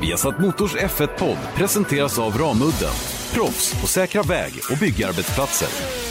Viasat Motors F1-podd presenteras av Ramudden. Proffs på säkra väg och byggarbetsplatser.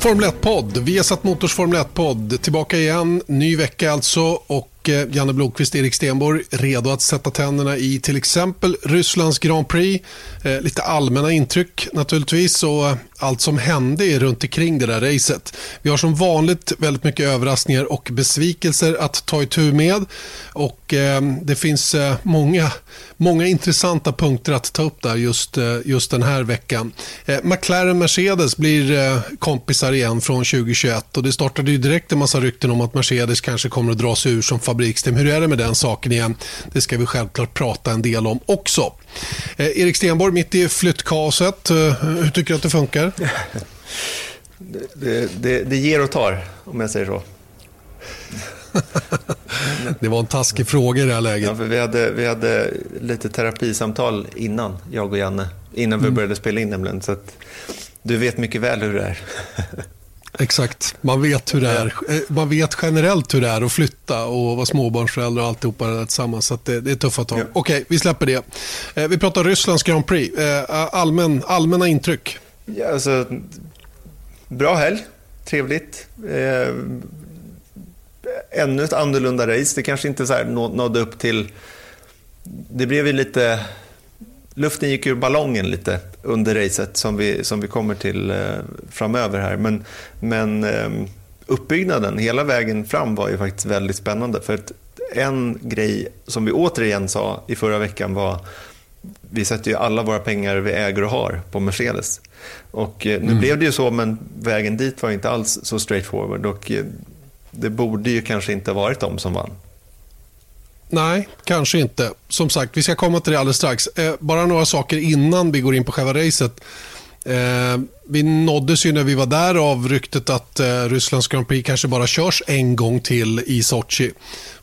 Formel 1-podd, Viasat Motors Formel 1-podd. Tillbaka igen, ny vecka alltså. Och eh, Janne Blomqvist, Erik Stenborg redo att sätta tänderna i till exempel Rysslands Grand Prix. Eh, lite allmänna intryck naturligtvis och eh, allt som hände runt omkring det där racet. Vi har som vanligt väldigt mycket överraskningar och besvikelser att ta itu med. Och eh, det finns eh, många, många intressanta punkter att ta upp där just, eh, just den här veckan. Eh, McLaren Mercedes blir eh, kompisar igen från 2021 och det startade ju direkt en massa rykten om att Mercedes kanske kommer att dra sig ur som fabriksteam. Hur är det med den saken igen? Det ska vi självklart prata en del om också. Eh, Erik Stenborg, mitt i flyttkaoset. Eh, hur tycker du att det funkar? Det, det, det ger och tar, om jag säger så. det var en taskig fråga i det här läget. Ja, vi, hade, vi hade lite terapisamtal innan, jag och Janne. Innan vi mm. började spela in nämligen. Så att du vet mycket väl hur det är. Exakt, man vet hur det är. Eh, man vet generellt hur det är att flytta och vara småbarnsförälder och alltihopa det där tillsammans. Så det, det, är tuffa tag. Ja. Okej, vi släpper det. Eh, vi pratar Rysslands Grand Prix. Eh, allmän, allmänna intryck? Ja, alltså, bra helg, trevligt. Eh, ännu ett annorlunda race. Det kanske inte så här nådde upp till... Det blev ju lite luften gick ur ballongen lite under racet som vi, som vi kommer till eh, framöver här. Men, men eh, uppbyggnaden hela vägen fram var ju faktiskt väldigt spännande. För att en grej som vi återigen sa i förra veckan var vi sätter ju alla våra pengar vi äger och har på Mercedes. Och eh, nu mm. blev det ju så, men vägen dit var inte alls så straightforward. Och eh, det borde ju kanske inte varit de som vann. Nej, kanske inte. Som sagt, vi ska komma till det alldeles strax. Eh, bara några saker innan vi går in på själva racet. Eh, vi nåddes ju när vi var där av ryktet att eh, Rysslands Grand Prix kanske bara körs en gång till i Sochi.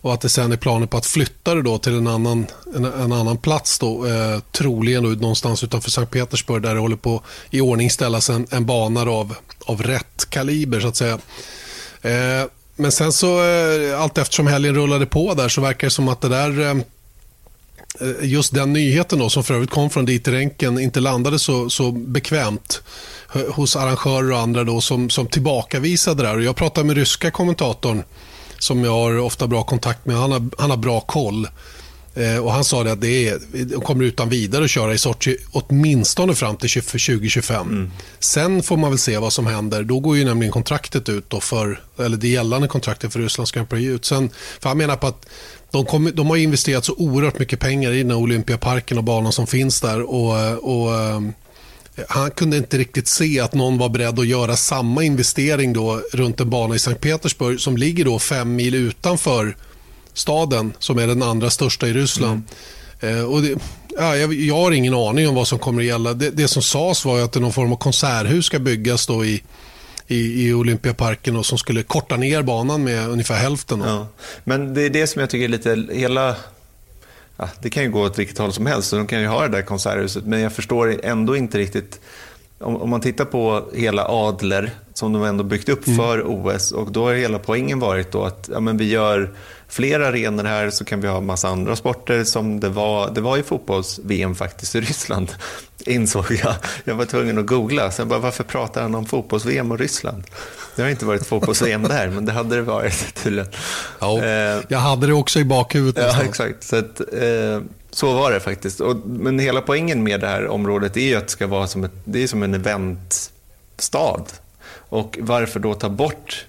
Och att det sen är planer på att flytta det då till en annan, en, en annan plats. Då, eh, troligen då, någonstans utanför Sankt Petersburg där det håller på i ordning ställas en, en bana av, av rätt kaliber så att säga. Eh, men sen så, eh, allt eftersom helgen rullade på där så verkar det som att det där eh, just den nyheten då, som för övrigt kom från dit ränken inte landade så, så bekvämt hos arrangörer och andra då, som, som tillbakavisade det här. jag pratade med ryska kommentatorn som jag har ofta bra kontakt med. Han har, han har bra koll. Eh, och Han sa det att det är, de kommer utan vidare att köra i Sochi åtminstone fram till 2025. Mm. Sen får man väl se vad som händer. Då går ju nämligen kontraktet ut, då för, eller det gällande kontraktet för Rysslands Grand Prix ut. Sen, för han menar på att de, kom, de, har investerat så oerhört mycket pengar i den här Olympiaparken och banan som finns där. Och, och eh, han kunde inte riktigt se att någon var beredd att göra samma investering då runt en bana i Sankt Petersburg som ligger då fem mil utanför staden som är den andra största i Ryssland. Mm. Eh, och det, ja, jag, jag, har ingen aning om vad som kommer att gälla. Det, det som sades var att någon form av konserthus ska byggas då i, i, i Olympiaparken och som skulle korta ner banan med ungefär hälften. Ja. Men det är det som jag tycker är lite, hela Ja, det kan ju gå åt vilket håll som helst så de kan ju ha det där konserthuset. Men jag förstår ändå inte riktigt. Om, om man tittar på hela Adler som de ändå byggt upp mm. för OS och då har hela poängen varit då att ja, men vi gör fler arenor här så kan vi ha massa andra sporter som det var, det var i fotbolls-VM faktiskt i Ryssland, insåg jag. Jag var tvungen att googla, sen bara varför pratar han om fotbolls-VM och Ryssland? Det har inte varit fotbolls-VM där, men det hade det varit tydligen. Ja, eh, jag hade det också i bakhuvudet. Ja, exakt. Så, att, eh, så var det faktiskt. Och, men hela poängen med det här området är ju att det ska vara som, ett, det är som en eventstad. Och varför då ta bort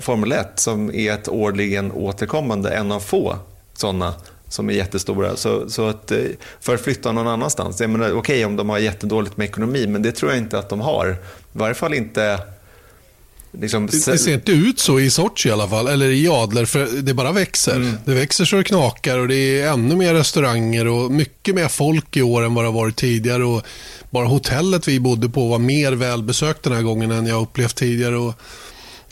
Formel 1 som är ett årligen återkommande, en av få sådana som är jättestora. Så, så att, eh, för att flytta någon annanstans, okej okay, om de har jättedåligt med ekonomi, men det tror jag inte att de har. I varje fall inte Liksom, det, det, ser inte ut så i Sochi i alla fall, eller i Adler, för det bara växer. Mm. Det växer så det knakar och det är ännu mer restauranger och mycket mer folk i år än vad det har varit tidigare. Och bara hotellet vi bodde på var mer välbesökt den här gången än jag upplevt tidigare. Och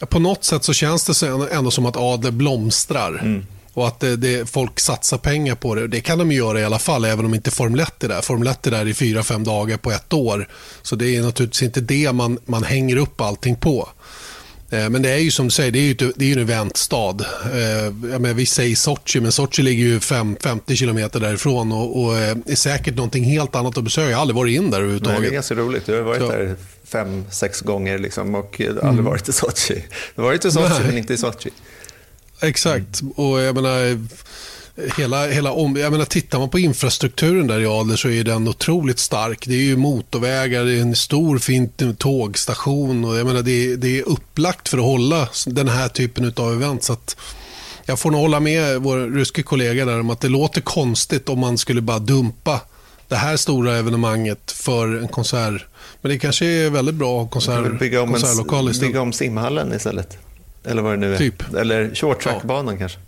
på något sätt så känns det ändå som att Adler blomstrar. Mm. Och att det, det, folk satsar pengar på det. Det kan de göra i alla fall, även om inte Formel 1 är där. Formel 1 är där i fyra, fem dagar på ett år. Så det är naturligtvis inte det man, man hänger upp allting på. Eh, men det är ju som du säger, det är ju, det är en eventstad. Eh, jag vi säger Sochi, men Sochi ligger ju 5, 50 kilometer därifrån och, och eh, är säkert någonting helt annat att besöka. Jag har aldrig varit in där överhuvudtaget. Nej, det är ganska roligt. Du har varit Så. där fem, sex gånger liksom och aldrig mm. varit i Sochi. Du har varit i Sochi, Nej. men inte i Sochi. Exakt. Och jag menar, hela, hela om, jag menar, tittar man på infrastrukturen där i Adler så är den otroligt stark. Det är ju motorvägar, det är en stor fin tågstation och jag menar, det, det är upplagt för att hålla den här typen av event. Så jag får nog hålla med vår ryske kollega där om att det låter konstigt om man skulle bara dumpa det här stora evenemanget för en konsert. Men det kanske är väldigt bra konsert, bygga om konsertlokal istället. Bygga om simhallen istället. Eller vad det nu är. Typ. Eller short track-banan ja. kanske.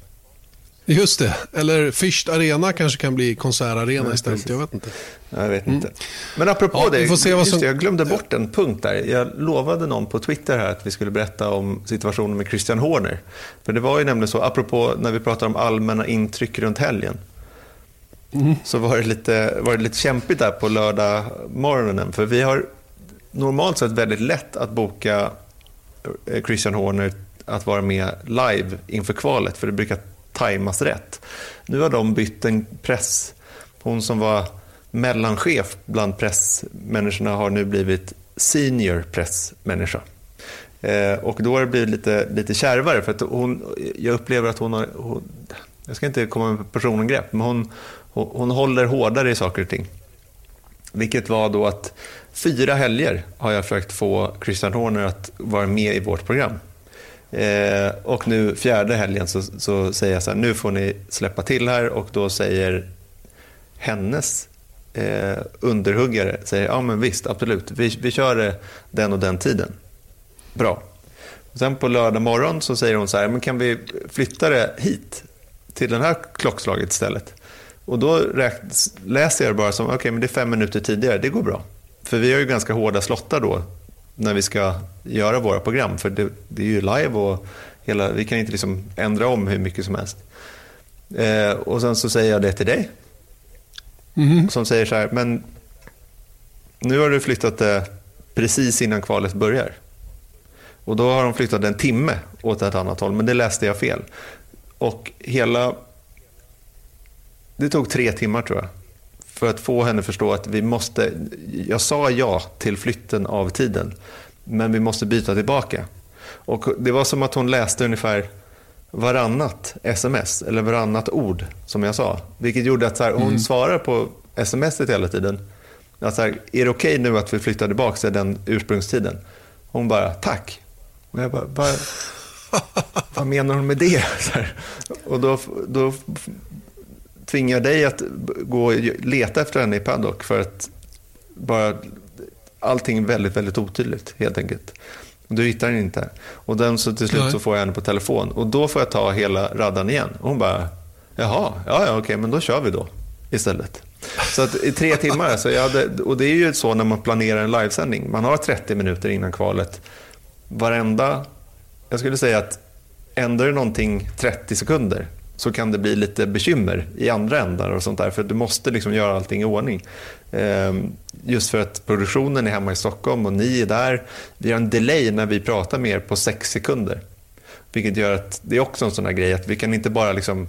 Just det. Eller Fischt Arena kanske kan bli konsertarena ja, istället. Jag vet inte. Jag vet inte. Mm. Men apropå ja, det, som... det, jag glömde bort en punkt där. Jag lovade någon på Twitter här att vi skulle berätta om situationen med Christian Horner. För det var ju nämligen så, apropå när vi pratar om allmänna intryck runt helgen. Mm. Så var det, lite, var det lite kämpigt där på lördag morgonen. För vi har normalt sett väldigt lätt att boka eh, Christian Horner att vara med live inför kvalet. För det brukar tajmas rätt. Nu har de bytt en press. Hon som var mellanchef bland pressmänniskorna har nu blivit senior pressmänniska. Eh, och då har det blivit lite, lite kärvare för att hon, jag upplever att hon har, hon, jag ska inte komma med personangrepp, men hon, hon, hon håller hårdare i saker och ting. Vilket var då att fyra helger har jag försökt få Christian Horner att vara med i vårt program. Eh, och nu fjärde helgen så, så, säger jag så här, nu får ni släppa till här och då säger hennes eh, underhuggare, säger, ja men visst, absolut, vi, vi kör det den och den tiden. Bra. Och sen på lördag morgon så säger hon så här, men kan vi flytta det hit, till det här klockslaget istället? Och då läser jag det bara som, okej, okay, men det är fem minuter tidigare, det går bra. För vi har ju ganska hårda slottar då, när vi ska göra våra program. För det, det är ju live och hela, vi kan inte liksom ändra om hur mycket som helst. Eh, och sen så säger jag det till dig. Mm. Som säger så här, men nu har du flyttat det precis innan kvalet börjar. Och då har de flyttat en timme åt ett annat håll, men det läste jag fel. Och hela... Det tog tre timmar tror jag för att få henne att förstå att vi måste, jag sa ja till flytten av tiden, men vi måste byta tillbaka. Och det var som att hon läste ungefär varannat sms, eller varannat ord som jag sa. Vilket gjorde att så här, hon mm. svarar på sms hela tiden. Att så här, är det okej okay nu att vi flyttar tillbaka till den ursprungstiden? Hon bara, tack. Och jag bara, vad, vad menar hon med det? och då, då tvingar dig att gå och leta efter henne i paddock för att bara allting är väldigt, väldigt otydligt helt enkelt. Du hittar den inte. Och den så till slut så får jag henne på telefon och då får jag ta hela raddan igen. Och hon bara, jaha, ja, ja okej, men då kör vi då istället. Så att i tre timmar, alltså jag hade, och det är ju så när man planerar en livesändning. Man har 30 minuter innan kvalet. Varenda, jag skulle säga att ändrar du någonting 30 sekunder så kan det bli lite bekymmer i andra ändar och sånt där. För du måste liksom göra allting i ordning. Ehm, just för att produktionen är hemma i Stockholm och ni är där. Vi har en delay när vi pratar med er på sex sekunder. Vilket gör att det är också en sån här grej att vi kan inte bara liksom,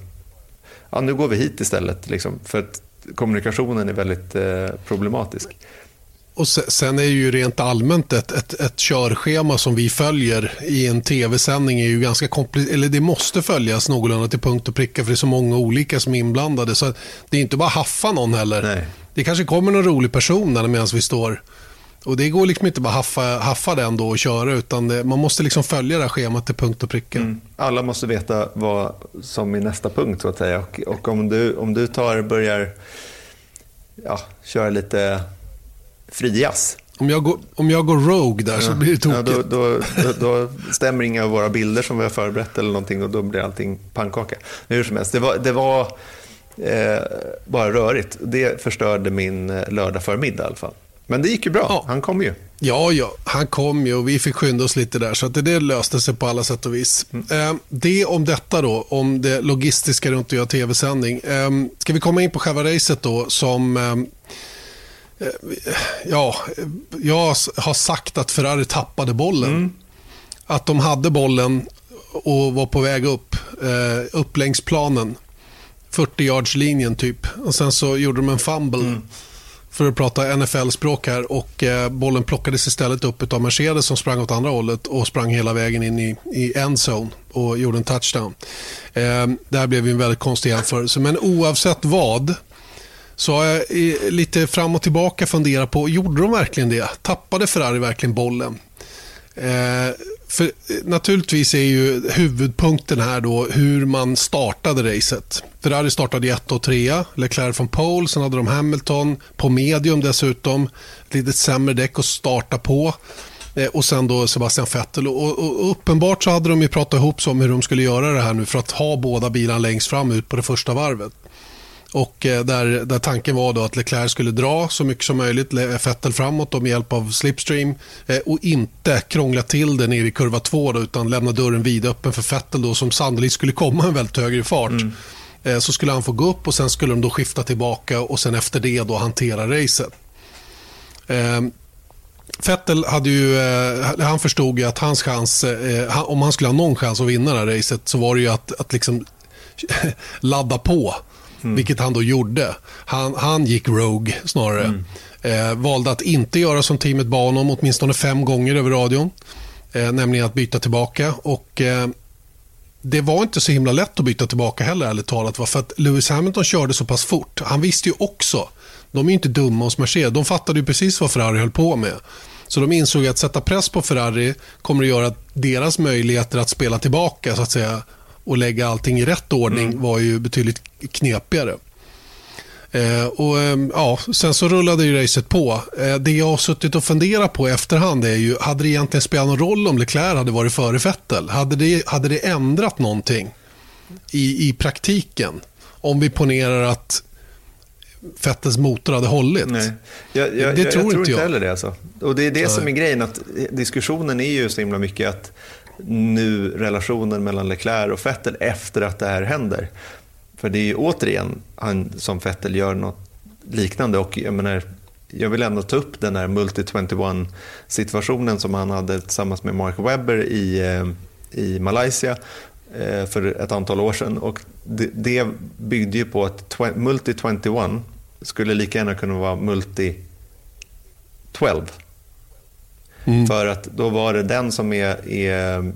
ja nu går vi hit istället. Liksom, för att kommunikationen är väldigt eh, problematisk. Och sen är ju rent allmänt ett, ett, ett körschema som vi följer i en tv-sändning är ju ganska komplicerat, eller det måste följas någorlunda till punkt och pricka för det är så många olika som är inblandade. Så det är inte bara haffa någon heller. Nej. Det kanske kommer någon rolig person där medan vi står. Och det går liksom inte bara haffa, haffa den då och köra utan det, man måste liksom följa det här schemat till punkt och pricka. Mm. Alla måste veta vad som är nästa punkt så att säga. Och, och om du, om du tar, börjar ja, köra lite frias Om jag går, om jag går rogue där så blir det tokigt. Ja, då, då, då, då, stämmer inga av våra bilder som vi har förberett eller någonting och då blir allting pannkaka. Hur som helst, det var, det var eh, bara rörigt. Det förstörde min eh, lördag förmiddag i alla fall. Men det gick ju bra. Ja. Han kom ju. Ja, ja, han kom ju och vi fick skynda oss lite där. Så att det löste sig på alla sätt och vis. Mm. Eh, det om detta då, om det logistiska runt att göra tv-sändning. Eh, ska vi komma in på själva racet då som Ja, jag har sagt att Ferrari tappade bollen. Mm. Att de hade bollen och var på väg upp, eh, upp längs planen. 40-yardslinjen typ. Och sen så gjorde de en fumble. Mm för att prata NFL-språk här. Och eh, bollen plockades istället upp av Mercedes som sprang åt andra hållet och sprang hela vägen in i, i endzone och gjorde en touchdown. Eh, det här blev en väldigt konstig jämförelse. Men oavsett vad så har jag lite fram och tillbaka funderat på, gjorde de verkligen det? Tappade Ferrari verkligen bollen? Eh, för eh, naturligtvis är ju huvudpunkten här då hur man startade racet. Ferrari startade 1 och 3, Leclerc från pole, sen hade de Hamilton på medium dessutom. Ett lite sämre däck att starta på. Eh, och sen då Sebastian Vettel. Och, och, och, uppenbart så hade de ju pratat ihop sig om hur de skulle göra det här nu för att ha båda bilarna längst fram ut på det första varvet. Och eh, där, där tanken var då att Leclerc skulle dra så mycket som möjligt, Vettel framåt med hjälp av slipstream eh, och inte krångla till det nere i kurva 2 utan lämna dörren vidöppen för Vettel då, som sannolikt skulle komma en väldigt högre fart. Mm. Eh, så skulle han få gå upp och sen skulle de då skifta tillbaka och sen efter det då hantera racet. Vettel hade ju, han förstod ju att hans chans, om han skulle ha någon chans att vinna det här racet så var det ju att, att liksom ladda på Mm. Vilket han då gjorde. Han, han gick Rogue snarare. Mm. Eh, valde att inte göra som teamet bad honom åtminstone fem gånger över radion. Eh, nämligen att byta tillbaka. Och eh, Det var inte så himla lätt att byta tillbaka heller ärligt talat. För att Lewis Hamilton körde så pass fort. Han visste ju också. De är inte dumma hos Mercedes. De fattade ju precis vad Ferrari höll på med. Så de insåg att sätta press på Ferrari kommer att göra att deras möjligheter att spela tillbaka så att säga och lägga allting i rätt ordning mm. var ju betydligt knepigare. Eh, och, eh, ja, sen så rullade ju racet på. Eh, det jag har suttit och funderat på i efterhand är ju, hade det egentligen spelat någon roll om Leclerc hade varit före Vettel? Hade det, hade det ändrat någonting i, i praktiken? Om vi ponerar att Vettels motor hade hållit. Nej. Jag, jag, det jag, tror, jag tror inte jag. heller det. Alltså. Och det är det Nej. som är grejen, att diskussionen är ju så himla mycket att nu relationen mellan Leclerc och Vettel efter att det här händer. För det är ju återigen han som Vettel gör något liknande och jag menar, jag vill ändå ta upp den här Multi-21 situationen som han hade tillsammans med Mark Webber i, eh, i Malaysia eh, för ett antal år sedan. Och det, det byggde ju på att Multi-21 skulle lika gärna kunna vara Multi-12. Mm. För att då var det den som är, är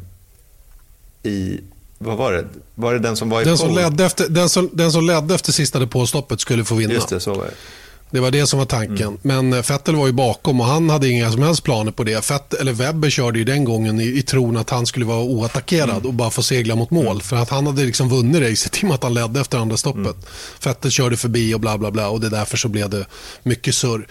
i vad var det? Var det den som var i den som, ledde efter, den, som, den som ledde efter sista depåstoppet skulle få vinna. Just det, så var det. Det var det som var tanken. Mm. Men eh, Vettel var ju bakom och han hade inga som helst planer på det. Fett, eller Webber körde ju den gången i, i tron att han skulle vara oattackerad mm. och bara få segla mot mål. Mm. För att han hade liksom vunnit racet i och med att han ledde efter andra stoppet. Mm. Vettel körde förbi och bla bla bla och det därför så blev det mycket surr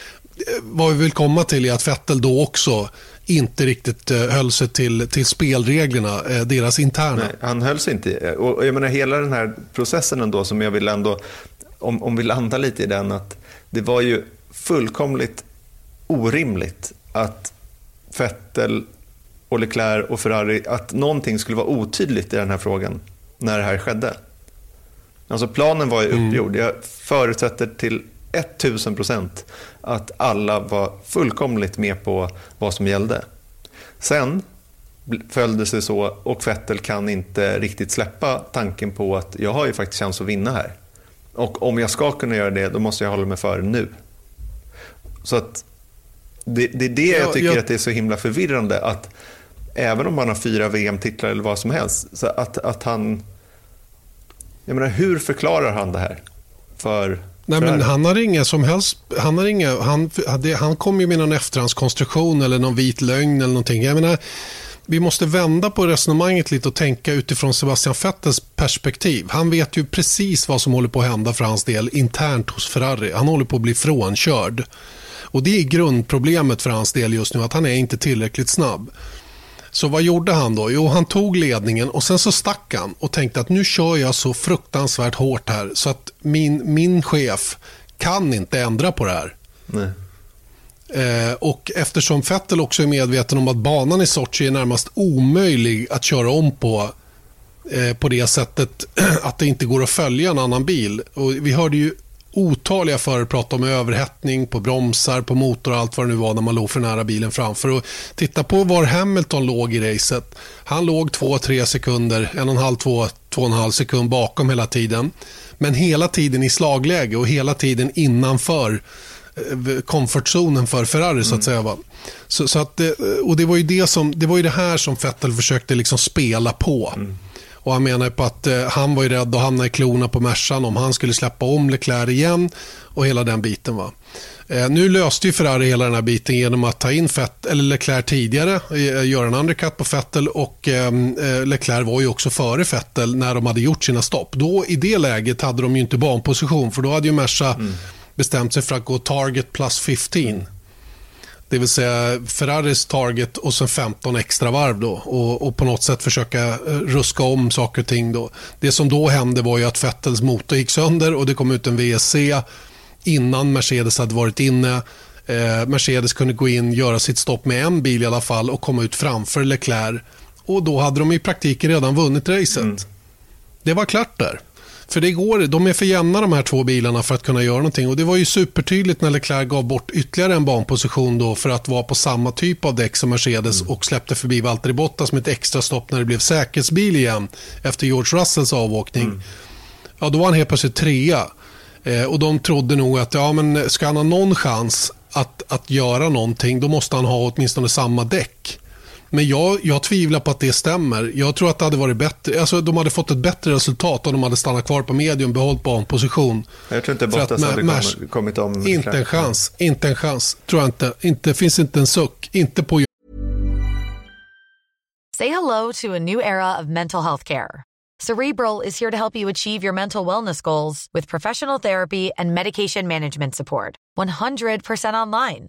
vad vi vill komma till är att Vettel då också inte riktigt eh, höll sig till, till spelreglerna, eh, deras interna. Nej, han höll sig inte. Och jag menar hela den här processen ändå som jag vill ändå, om, om vi landar lite i den, att det var ju fullkomligt orimligt att Vettel och Leclerc och Ferrari, att någonting skulle vara otydligt i den här frågan när det här skedde. Alltså planen var ju mm. uppgjord. Jag förutsätter till 1000 procent att alla var fullkomligt med på vad som gällde. Sen följde sig så och Vettel kan inte riktigt släppa tanken på att jag har ju faktiskt chans att vinna här. Och om jag ska kunna göra det, då måste jag hålla mig före nu. Så att det, det är det jag, tycker jag... att det är så himla förvirrande. att Även om man har fyra VM-titlar eller vad som helst, så att, att han... Jag menar, hur förklarar han det här för Nej, men han har inga som helst... Han, har inga, han, han kom ju med någon efterhandskonstruktion eller någon vit lögn eller någonting. Jag menar, vi måste vända på resonemanget lite och tänka utifrån Sebastian Vettels perspektiv. Han vet ju precis vad som håller på att hända för hans del internt hos Ferrari. Han håller på att bli frånkörd. Och Det är grundproblemet för hans del just nu, att han är inte tillräckligt snabb. Så vad gjorde han då? Jo, han tog ledningen och sen så stack han och tänkte att nu kör jag så fruktansvärt hårt här så att min, min chef kan inte ändra på det här. Nej. Eh, och eftersom Vettel också är medveten om att banan i Sochi är närmast omöjlig att köra om på eh, på det sättet att det inte går att följa en annan bil. Och vi hörde ju otaliga förare prata om överhettning på bromsar, på motor och allt vad det nu var när man låg för nära bilen framför. Och titta på var Hamilton låg i racet. Han låg 2-3 sekunder, 1,5-2,5 sekund bakom hela tiden. Men hela tiden i slagläge och hela tiden innanför komfortzonen för Ferrari så att säga. Va? Så, så att, och det var ju det, som, det var ju det här som Vettel försökte liksom spela på. Mm. Och Han menar på att eh, han var ju rädd att hamna i klorna på Mercan om han skulle släppa om Leclerc igen och hela den biten. Va? Eh, nu löste ju Ferrari hela den här biten genom att ta in Fett, eller Leclerc tidigare, eh, göra en undercut på Vettel och ehm, eh, Leclerc var ju också före Vettel när de hade gjort sina stopp. Då i det läget hade de ju inte banposition för då hade ju Merca mm bestämt sig för att gå target plus 15. Det vill säga Ferraris target och sen 15 extra varv då. Och, och, på något sätt försöka eh, ruska om saker och ting. Då. Det som då hände var ju att Vettels motor gick sönder och det kom ut en VSC innan Mercedes hade varit inne. Eh, Mercedes kunde gå in, göra sitt stopp med en bil i alla fall och komma ut framför Leclerc. Och då hade de i praktiken redan vunnit racet. Mm. Det var klart där. För det går, de är för jämna de här två bilarna för att kunna göra någonting. Och Det var ju supertydligt när Leclerc gav bort ytterligare en banposition då för att vara på samma typ av däck som Mercedes mm. och släppte förbi Valtteri Bottas med ett extra stopp när det blev säkerhetsbil igen efter George Russells avåkning. Mm. Ja, då var han helt plötsligt trea. Eh, och de trodde nog att ja, men ska han ha någon chans att, att göra någonting då måste han ha åtminstone samma däck. Men jag, jag tvivlar på att det stämmer. Jag tror att det hade varit bättre. Alltså, de hade fått ett bättre resultat om de hade stannat kvar på medium, behållit banposition. Jag tror inte Bottas hade kommit, kommit om. Inte en chans. Inte en chans. Tror jag inte. inte. finns inte en suck. Inte på... Say hello to a new era of mental health care. Cerebral is here to help you achieve your mental wellness goals with professional therapy and medication management support. 100% online.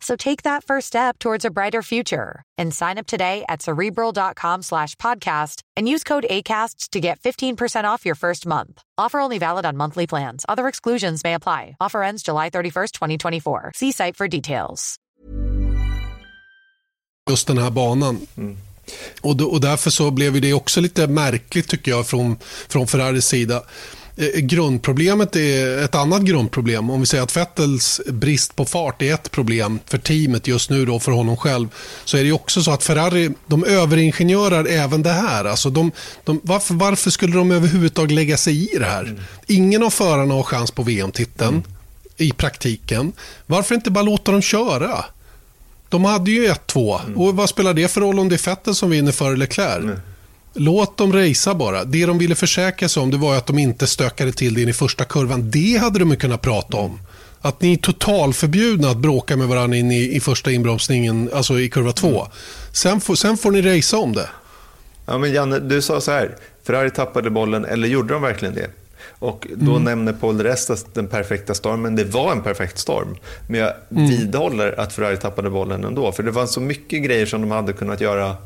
So take that first step towards a brighter future and sign up today at cerebral.com slash podcast and use code ACasts to get 15% off your first month. Offer only valid on monthly plans. Other exclusions may apply. Offer ends July 31st, 2024. See site for details. Just den här banan. Mm. Och, och därför så blev det också lite märkligt tycker jag från, från Ferraris sida. Eh, grundproblemet är ett annat grundproblem. Om vi säger att Vettels brist på fart är ett problem för teamet just nu då för honom själv. Så är det också så att Ferrari, de överingenjörar även det här. Alltså de, de, varför, varför, skulle de överhuvudtaget lägga sig i det här? Ingen av förarna har chans på VM-titeln mm. i praktiken. Varför inte bara låta dem köra? De hade ju 1-2. Mm. Och vad spelar det för roll om det är Vettel som vinner före Leclerc? Mm. Låt dem racea bara. Det de ville försäkra sig om det var att de inte stökade till det in i första kurvan. Det hade de kunnat prata om. Att ni är totalförbjudna att bråka med varandra in i, i första inbromsningen, alltså i kurva två. Mm. Sen, får, sen får ni racea om det. Ja, men Janne, du sa så här, Ferrari tappade bollen, eller gjorde de verkligen det? Och då mm. nämner Paul Restas den perfekta stormen. Det var en perfekt storm. Men jag mm. vidhåller att Ferrari tappade bollen ändå. För det var så mycket grejer som de hade kunnat göra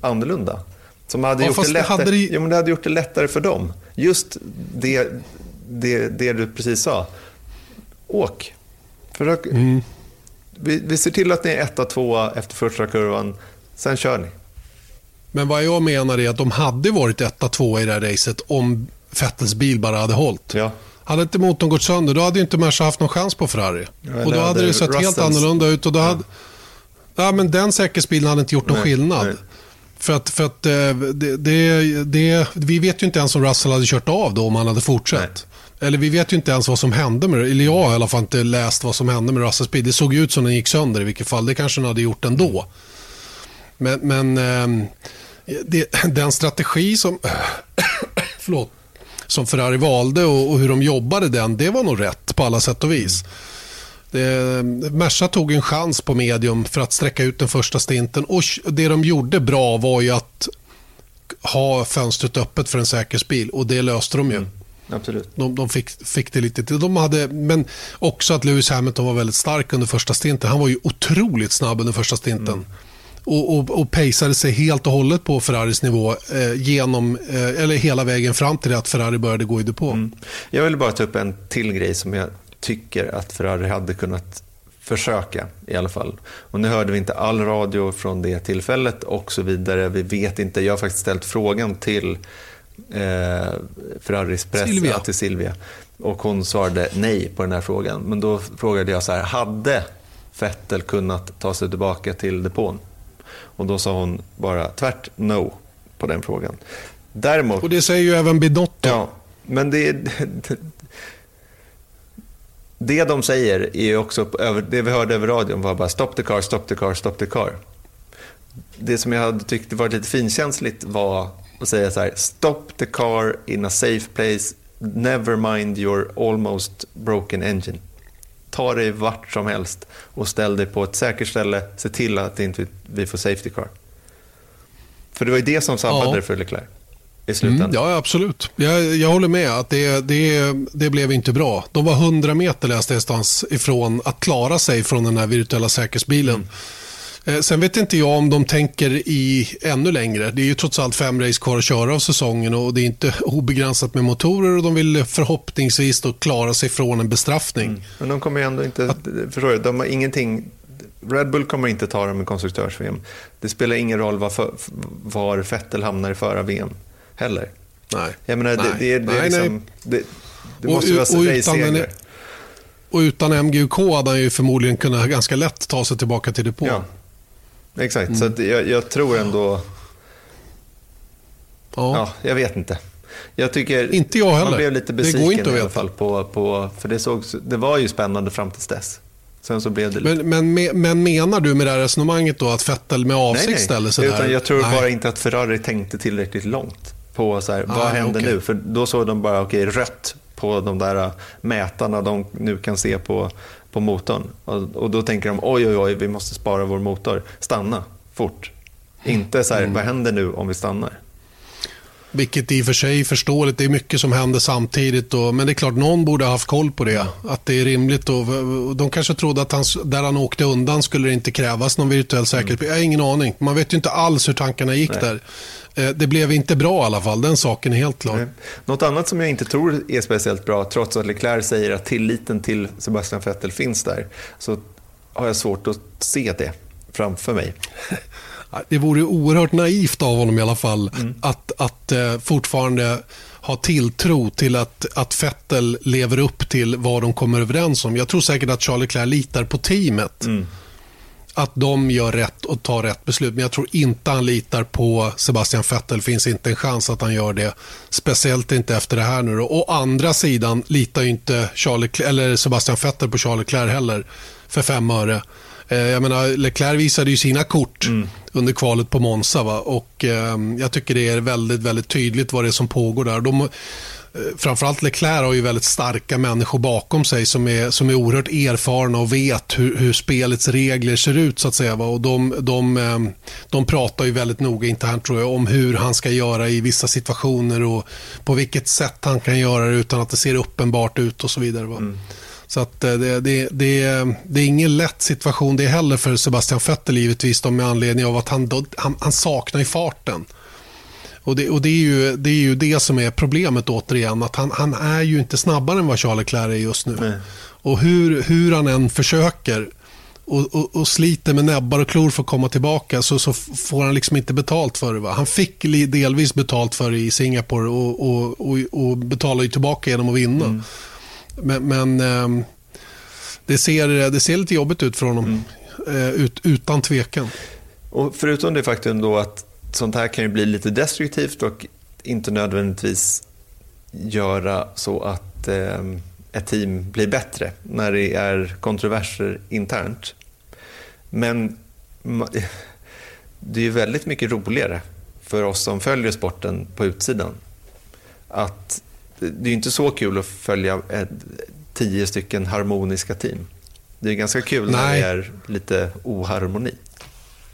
annorlunda. Som hade, ja, gjort det, lättare, hade det... Ja, men det hade gjort det lättare för dem. Just det, det, det du precis sa. Åk. Försök. Mm. Vi, vi ser till att ni är etta, tvåa efter första kurvan. Sen kör ni. Men vad jag menar är att de hade varit etta, tvåa i det här racet om Vettels bil bara hade hållit. Ja. Hade inte motorn gått sönder, då hade inte Merca haft någon chans på Ferrari. Ja, och då hade det sett Russells... helt annorlunda ut. Och då hade, ja. men den säkerhetsbilen hade inte gjort någon nej, skillnad. Nej. För att, för att eh, det, det, det, vi vet ju inte ens om Russell hade kört av då om han hade fortsatt. Eller vi vet ju inte ens vad som hände med det. Eller jag har i alla fall inte läst vad som hände med Russell Speed. Det såg ut som den gick sönder i vilket fall. Det kanske den hade gjort ändå. Men, men eh, det, den strategi som, förlåt, som Ferrari valde och, och, hur de jobbade den, det var nog rätt på alla sätt och vis. Det, Merca tog en chans på medium för att sträcka ut den första stinten och det de gjorde bra var ju att ha fönstret öppet för en säkerhetsbil och det löste de ju. Mm, absolut. De, de fick, fick, det lite till. De hade, men också att Lewis Hamilton var väldigt stark under första stinten. Han var ju otroligt snabb under första stinten. Mm. Och, och, och pejsade sig helt och hållet på Ferraris nivå eh, genom, eh, eller hela vägen fram till att Ferrari började gå i depå. Mm. Jag vill bara ta upp en till grej som jag tycker att Ferrari hade kunnat försöka i alla fall. Och nu hörde vi inte all radio från det tillfället och så vidare. Vi vet inte. Jag har faktiskt ställt frågan till eh, Ferraris press, Silvia. till Silvia. Och hon svarade nej på den här frågan. Men då frågade jag så här, hade Vettel kunnat ta sig tillbaka till depån? Och då sa hon bara tvärt no på den frågan. Däremot, och det säger ju även Binotto. Ja, men det, det de säger är också, det vi hörde över radion var bara stop the car, stop the car, stop the car. Det som jag hade tyckt var lite finkänsligt var att säga så här, stop the car in a safe place, never mind your almost broken engine. Ta dig vart som helst och ställ dig på ett säkert ställe, se till att inte vi får safety car. För det var ju det som sabbade ja. för Leclerc i slutändan. Mm, ja, absolut. Jag, jag håller med. att det, det, det blev inte bra. De var 100 meter läste jag ifrån att klara sig från den här virtuella säkerhetsbilen. Mm. Eh, sen vet inte jag om de tänker i ännu längre. Det är ju trots allt fem race kvar att köra av säsongen och det är inte obegränsat med motorer och de vill förhoppningsvis då klara sig från en bestraffning. Mm. Men de kommer ändå inte, att, förstår du, de har ingenting Red Bull kommer inte ta dem i konstruktörs-VM. Det spelar ingen roll var, var Vettel hamnar i förra-VM heller. Nej. Jag menar, nej. Det, det, det, nej, liksom, det, det måste och, vara utan, och utan MGUK hade han ju förmodligen kunnat ganska lätt ta sig tillbaka till depå. Ja, exakt. Mm. Så jag, jag, tror ändå... Ja. ja, jag vet inte. Jag tycker inte jag heller. Man blev lite besviken i alla fall. På, på, för det, såg, det var ju spännande fram till dess. Sen så blev det lite... men, men, men menar du med det här resonemanget då att Vettel med avsikt ställer sig där? Jag tror nej. bara inte att Ferrari tänkte tillräckligt långt på så här, vad ah, händer okay. nu? För då såg de bara okay, rött på de där äh, mätarna de nu kan se på, på motorn. Och, och då tänker de oj, oj, oj, vi måste spara vår motor. Stanna fort. Inte så här, mm. vad händer nu om vi stannar? Vilket i och för sig är förståeligt. Det är mycket som händer samtidigt. Och, men det är klart, någon borde ha haft koll på det. Att det är rimligt. Och, de kanske trodde att han, där han åkte undan skulle det inte krävas någon virtuell säkerhet. Mm. Jag har ingen aning. Man vet ju inte alls hur tankarna gick Nej. där. Eh, det blev inte bra i alla fall, den saken är helt klar. Nej. Något annat som jag inte tror är speciellt bra, trots att Leclerc säger att tilliten till Sebastian Vettel finns där, så har jag svårt att se det framför mig. Det vore oerhört naivt av honom i alla fall mm. att, att uh, fortfarande ha tilltro till att, att Vettel lever upp till vad de kommer överens om. Jag tror säkert att Charlie Leclerc litar på teamet. Mm att de gör rätt och tar rätt beslut. Men jag tror inte han litar på Sebastian Vettel. Det finns inte en chans att han gör det. Speciellt inte efter det här nu. Då. Å andra sidan litar ju inte Charlie, eller Sebastian Vettel på Charles Leclerc heller för fem öre. Eh, jag menar, Leclerc visade ju sina kort mm. under kvalet på Monza. Va? Och, eh, jag tycker det är väldigt, väldigt tydligt vad det är som pågår där. De, Eh, framförallt Leclerc har ju väldigt starka människor bakom sig som är, som är oerhört erfarna och vet hur, hur spelets regler ser ut. så att säga. Och de, de, eh, de pratar ju väldigt noga internt tror jag, om hur han ska göra i vissa situationer och på vilket sätt han kan göra det utan att det ser uppenbart ut och så vidare. Mm. Så att eh, det, det, det, det, är ingen lätt situation det heller för Sebastian Vettel givetvis med anledning av att han, han, han saknar i farten. Och, det, och det, är ju, det är ju det som är problemet återigen. Att han, han är ju inte snabbare än vad Charles Leclerc är just nu. Nej. Och hur, hur han än försöker och, och, och, sliter med näbbar och klor för att komma tillbaka så, så får han liksom inte betalt för det. Va? Han fick delvis betalt för det i Singapore och, och, och, och betalar ju tillbaka genom att vinna. Mm. Men, men eh, det, ser, det ser lite jobbigt ut för honom. Mm. Ut, utan tvekan. Och förutom det faktum då att sånt här kan ju bli lite destruktivt och inte nödvändigtvis göra så att att eh, ett team blir bättre när det är kontroverser internt. Men det är ju väldigt mycket roligare för oss som följer sporten på utsidan. Att det är inte så kul att följa ett, tio stycken harmoniska team. Det är ganska kul Nej. när det är lite oharmoni.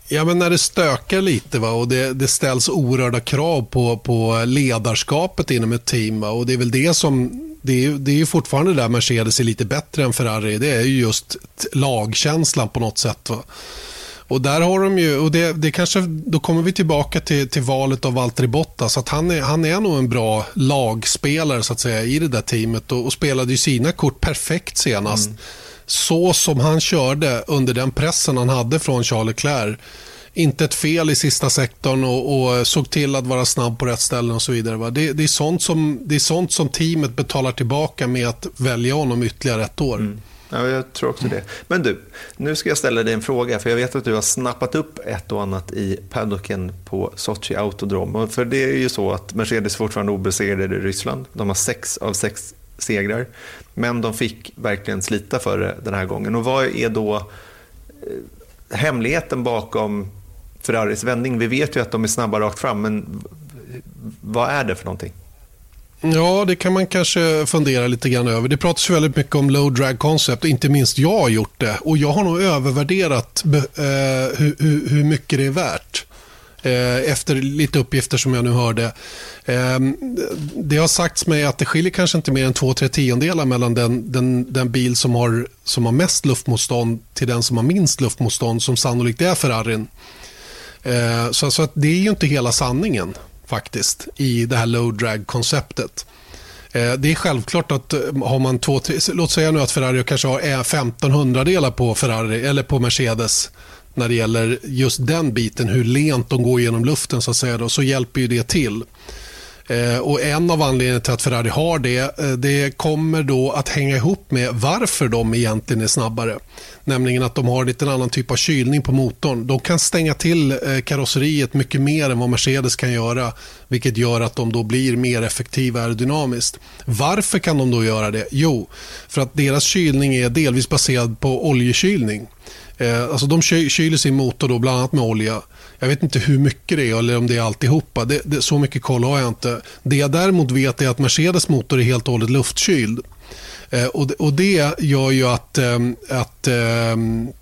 Ja, men när det stökar lite va? och det, det ställs oerhörda krav på, på ledarskapet inom ett team. Va? och Det är väl det som... Det är, det är fortfarande där Mercedes är lite bättre än Ferrari. Det är ju just lagkänslan på något sätt. Va? Och där har de ju, och det, det kanske, då kommer vi tillbaka till, till valet av Valtteri Bottas. Att han, är, han är nog en bra lagspelare så att säga i det där teamet och, och spelade ju sina kort perfekt senast. Mm. Så som han körde under den pressen han hade från Charles Leclerc. Inte ett fel i sista sektorn och, och såg till att vara snabb på rätt ställen och så vidare. Det, det, är sånt som, det är sånt som teamet betalar tillbaka med att välja honom ytterligare ett år. Mm. Ja, jag tror också det. Men du, nu ska jag ställa dig en fråga. För jag vet att du har snappat upp ett och annat i paddocken på Sochi Autodrom. För det är ju så att Mercedes fortfarande obesegrade i Ryssland. De har sex av sex segrar. Men de fick verkligen slita för det den här gången. Och vad är då eh, hemligheten bakom Ferraris vändning? Vi vet ju att de är snabba rakt fram, men vad är det för någonting? Ja, det kan man kanske fundera lite grann över. Det pratas väldigt mycket om low drag concept inte minst jag har gjort det. Och jag har nog övervärderat eh, hur, hur, hur, mycket det är värt. Eh, efter lite uppgifter som jag nu hörde. Eh, det har sagts mig att det skiljer kanske inte mer än 2-3 tiondelar mellan den, den, den bil som har, som har mest luftmotstånd till den som har minst luftmotstånd som sannolikt är Ferrarin. Eh, så, så att det är ju inte hela sanningen faktiskt i det här low drag-konceptet. Eh, det är självklart att eh, har man två, tre, låt säga nu att Ferrari kanske har eh, 1500 delar på Ferrari eller på Mercedes när det gäller just den biten, hur lent de går genom luften så att säga, då, så hjälper ju det till. Eh, och En av anledningarna till att Ferrari har det, eh, det kommer då att hänga ihop med varför de egentligen är snabbare. Nämligen att de har en lite annan typ av kylning på motorn. De kan stänga till eh, karosseriet mycket mer än vad Mercedes kan göra. Vilket gör att de då blir mer effektiva aerodynamiskt. Varför kan de då göra det? Jo, för att deras kylning är delvis baserad på oljekylning. Alltså de kyler sin motor då bland annat med olja. Jag vet inte hur mycket det är eller om det är alltihopa. Det, det, så mycket koll har jag inte. Det jag däremot vet är att Mercedes motor är helt och hållet luftkyld. Eh, och, och det gör ju att, eh, att eh,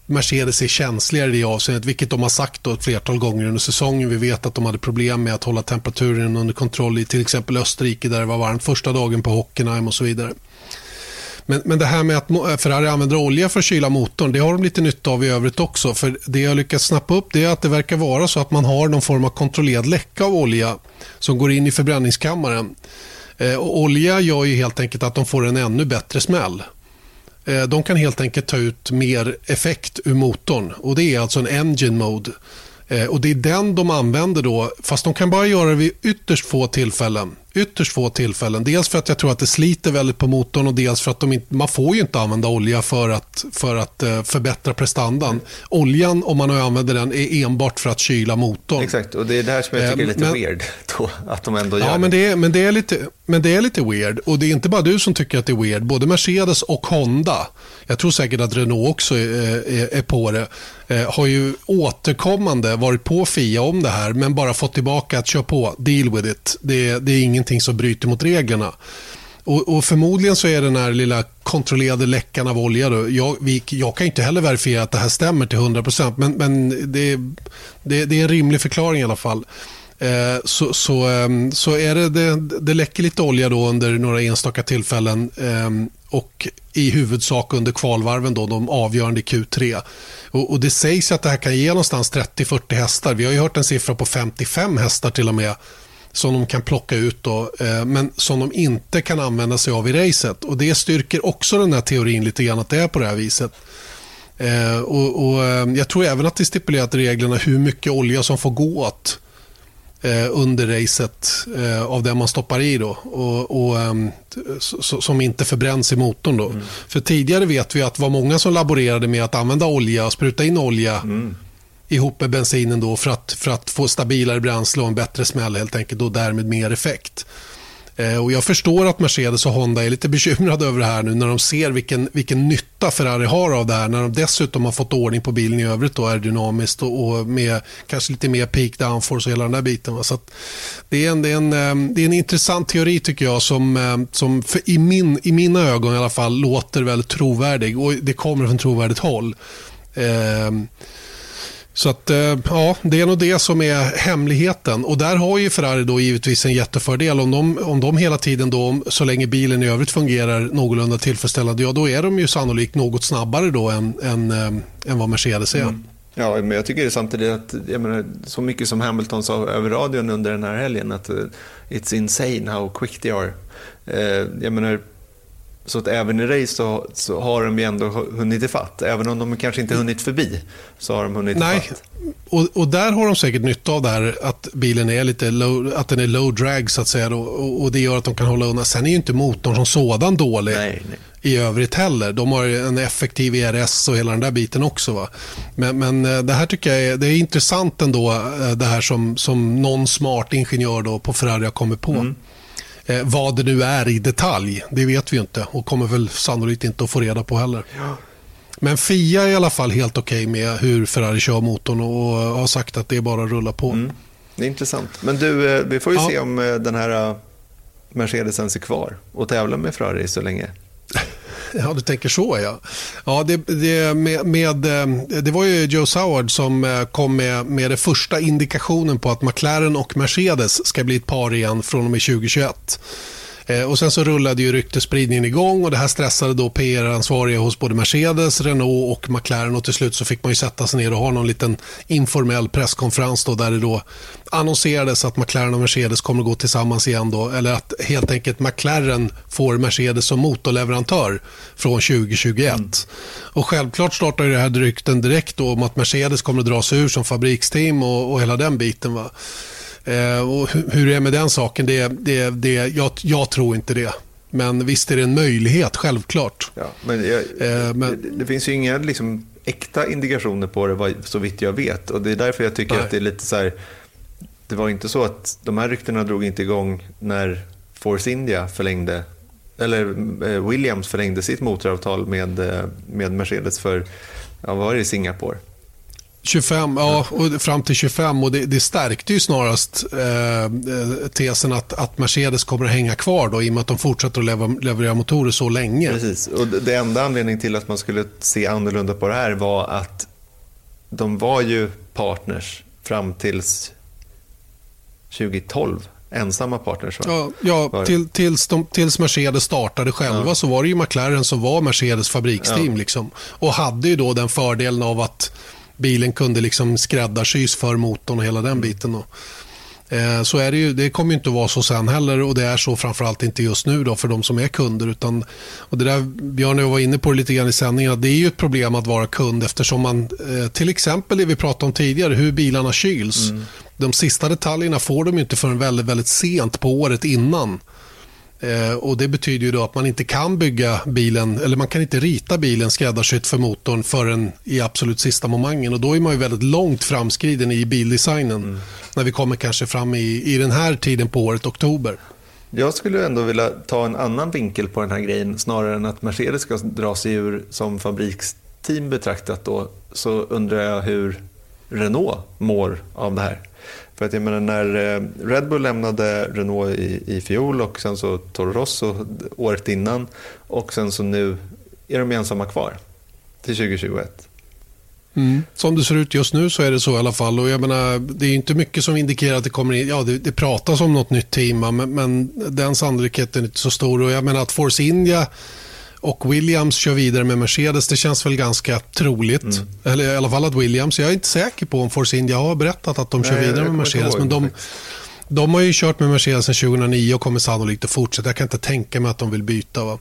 Mercedes är känsligare i det avseendet, vilket de har sagt då ett flertal gånger under säsongen. Vi vet att de hade problem med att hålla temperaturen under kontroll i till exempel Österrike där det var varmt första dagen på Hockenheim och så vidare. Men, men det här med att äh, Ferrari använder olja för att kyla motorn, det har de lite nytta av i övrigt också. För Det jag lyckats snappa upp det är att det verkar vara så att man har någon form av kontrollerad läcka av olja som går in i förbränningskammaren. Eh, och olja gör ju helt enkelt att de får en ännu bättre smäll. Eh, de kan helt enkelt ta ut mer effekt ur motorn och det är alltså en engine mode. Eh, och Det är den de använder då, fast de kan bara göra det vid ytterst få tillfällen ytterst få tillfällen. Dels för att jag tror att det sliter väldigt på motorn och dels för att de inte, man får ju inte använda olja för att, för att uh, förbättra prestandan. Oljan, om man använder den, är enbart för att kyla motorn. Exakt, och det är det här som jag tycker är lite men, weird. Då, att de ändå gör ja, men det. Är, men, det är lite, men det är lite weird. Och det är inte bara du som tycker att det är weird. Både Mercedes och Honda, jag tror säkert att Renault också är, är, är på det, eh, har ju återkommande varit på Fia om det här men bara fått tillbaka att köra på, deal with it. Det, det är ingenting någonting som bryter mot reglerna. Och, och, Förmodligen så är den här lilla kontrollerade läckan av olja, då, jag, vi, jag kan inte heller verifiera att det här stämmer till 100% men, men det, det, det är en rimlig förklaring i alla fall. Eh, så, så, eh, så är det, det, det läcker lite olja då under några enstaka tillfällen eh, och i huvudsak under kvalvarven, då, de avgörande Q3. Och, och Det sägs att det här kan ge någonstans 30-40 hästar. Vi har ju hört en siffra på 55 hästar till och med som de kan plocka ut då, eh, men som de inte kan använda sig av i racet. Och Det styrker också den här teorin lite grann att det är på det här viset. Eh, och, och eh, Jag tror även att det är stipulerat i reglerna hur mycket olja som får gå åt under racet av det man stoppar i då och, och som inte förbränns i motorn. Då. Mm. För tidigare vet vi att det var många som laborerade med att använda olja, spruta in olja mm ihop med bensinen då för att, för att få stabilare bränsle och en bättre smäll helt enkelt och därmed mer effekt. Eh, och jag förstår att Mercedes och Honda är lite bekymrade över det här nu när de ser vilken, vilken nytta Ferrari har av det här. När de dessutom har fått ordning på bilen i övrigt då, aerodynamiskt och, och med kanske lite mer peak downforce och hela den där biten. Va? Så det, är en, det, är en, eh, det är en intressant teori tycker jag som, eh, som i, min, i mina ögon i alla fall låter väldigt trovärdig och det kommer från trovärdigt håll. Eh, så att, eh, ja, det är nog det som är hemligheten. Och där har ju Ferrari då givetvis en jättefördel. Om de, om de hela tiden, då, så länge bilen i övrigt fungerar någorlunda tillfredsställande, ja då är de ju sannolikt något snabbare då än, än, eh, än vad Mercedes är. Mm. Ja, men jag tycker samtidigt att, jag menar, så mycket som Hamilton sa över radion under den här helgen, att eh, it's insane how quick they are. Jag menar, så att även i race så, så har de ju ändå hunnit ifatt. Även om de kanske inte hunnit förbi så har de hunnit Nej, ifatt. Och, och där har de säkert nytta av det här att bilen är lite low, att den är low drag så att säga. Och, och det gör att de kan hålla undan. Sen är ju inte motorn som sådan dålig. Nej, nej i övrigt heller. De har en effektiv ERS och hela den där biten också. Va? Men, men eh, det här tycker jag är, det är intressant ändå, eh, det här som, som någon smart ingenjör då på Ferrari har kommit på. Mm. Eh, vad det nu är i detalj, det vet vi inte och kommer väl sannolikt inte att få reda på heller. Ja. Men Fia är i alla fall helt okej okay med hur Ferrari kör motorn och har sagt att det är bara att rulla på. Mm. Det är intressant. Men du, eh, vi får ju ja. se om eh, den här Mercedesen är kvar och tävlar med Ferrari så länge. Ja, du tänker så ja. ja det, det, med, med, eh, det var ju Joe Soward som eh, kom med, med den första indikationen på att McLaren och Mercedes ska bli ett par igen från och med 2021. Eh, och Sen så rullade ju ryktespridningen igång och det här stressade då PR-ansvariga hos både Mercedes, Renault och McLaren och till slut så fick man ju sätta sig ner och ha någon liten informell presskonferens då där det då annonserades att McLaren och Mercedes kommer att gå tillsammans igen då eller att helt enkelt McLaren får Mercedes som motorleverantör från 2021. Mm. Och självklart startar ju det här rykten direkt då om att Mercedes kommer att dra sig ur som fabriksteam och, och hela den biten. Va? Eh, och hur det är med den saken, det, det, det, jag, jag tror inte det. Men visst är det en möjlighet, självklart. Ja, men, jag, eh, men det, det, finns ju inga liksom, äkta indikationer på det så vitt jag vet. Och Det är därför jag tycker nej. att det är lite så här, Det var inte så att de här ryktena drog inte igång när Force India förlängde eller eh, Williams förlängde sitt motoravtal med, eh, med Mercedes för, ja, vad var det, Singapore? 25, ja, och fram till 25 och det, det stärkte ju snarast eh, tesen att, att Mercedes kommer att hänga kvar då, i och med att de fortsätter att lever, leverera motorer så länge. Precis, och det enda anledningen till att man skulle se annorlunda på det här var att de var ju partners fram tills 2012 ensamma partners. Va? Ja, ja till, tills, de, tills Mercedes startade själva ja. så var det ju McLaren som var Mercedes fabriksteam. Ja. Liksom, och hade ju då den fördelen av att bilen kunde liksom skräddarsys för motorn och hela den biten. Då. Eh, så är det ju, det kommer inte att vara så sen heller och det är så framförallt inte just nu då för de som är kunder. Utan, och det där, Björn var inne på det lite grann i sändningen, att det är ju ett problem att vara kund eftersom man, eh, till exempel det vi pratade om tidigare, hur bilarna kyls. Mm. De sista detaljerna får de inte förrän väldigt, väldigt sent på året innan. Eh, och Det betyder ju då att man inte kan bygga bilen, eller man kan inte rita bilen skräddarsytt för motorn förrän i absolut sista momangen. Och då är man ju väldigt långt framskriden i bildesignen. Mm. När vi kommer kanske fram i, i den här tiden på året, oktober. Jag skulle ändå vilja ta en annan vinkel på den här grejen. Snarare än att Mercedes ska dra sig ur som fabriksteam betraktat. Då, så undrar jag hur Renault mår av det här. För att jag menar när eh, Red Bull lämnade Renault i, i fjol och sen så Toro Rosso året innan och sen så nu är de ensamma kvar till 2021. Mm. Som det ser ut just nu så är det så i alla fall. Och jag menar, det är inte mycket som indikerar att det kommer in. Ja, det, det pratas om något nytt team, men, men den sannolikheten är inte så stor. Och jag menar att Force India och Williams kör vidare med Mercedes. Det känns väl ganska troligt. Mm. Eller i alla fall att Williams. Jag är inte säker på om Force India har berättat att de kör Nej, vidare med Mercedes. Men de, de har ju kört med Mercedes sedan 2009 och kommer sannolikt att fortsätta. Jag kan inte tänka mig att de vill byta. Va?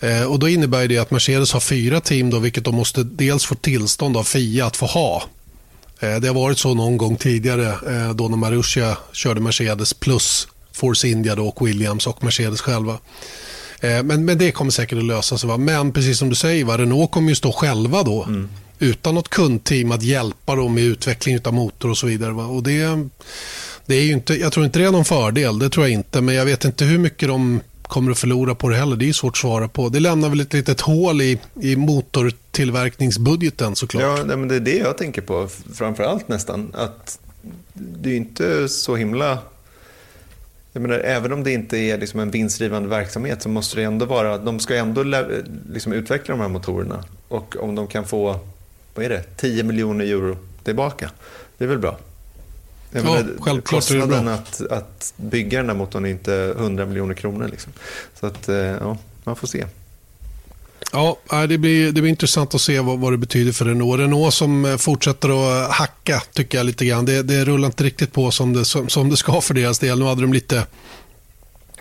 Eh, och Då innebär det att Mercedes har fyra team, då, vilket de måste dels få tillstånd av FIA att få ha. Eh, det har varit så någon gång tidigare eh, då när Marussia körde Mercedes plus Force India då, och Williams och Mercedes själva. Eh, men, men det kommer säkert att lösa sig. Va? Men precis som du säger, va? Renault kommer ju stå själva då. Mm. Utan något kundteam att hjälpa dem med utveckling av motor och så vidare. Va? Och det, Det är inte, jag tror inte det är någon fördel, det tror jag inte. Men jag vet inte hur mycket de kommer att förlora på det heller. Det är svårt att svara på. Det lämnar väl ett litet hål i, i motortillverkningsbudgeten såklart. Ja, men det är det jag tänker på framför allt nästan. Att det är inte så himla... Jag menar, även om det inte är liksom en vinstdrivande verksamhet så måste det ändå vara... De ska ändå liksom utveckla de här motorerna. Och om de kan få, vad är det, 10 miljoner euro tillbaka. Det är väl bra. Jag ja, menar, självklart kostnaden att, att bygga den här motorn är inte 100 miljoner kronor. Liksom. Så att, eh, ja, man får se. Ja, det blir, det blir intressant att se vad, vad det betyder för Renault. Renault som eh, fortsätter att eh, hacka tycker jag lite grann. Det, det rullar inte riktigt på som det, som, som det ska för deras del. Nu hade de lite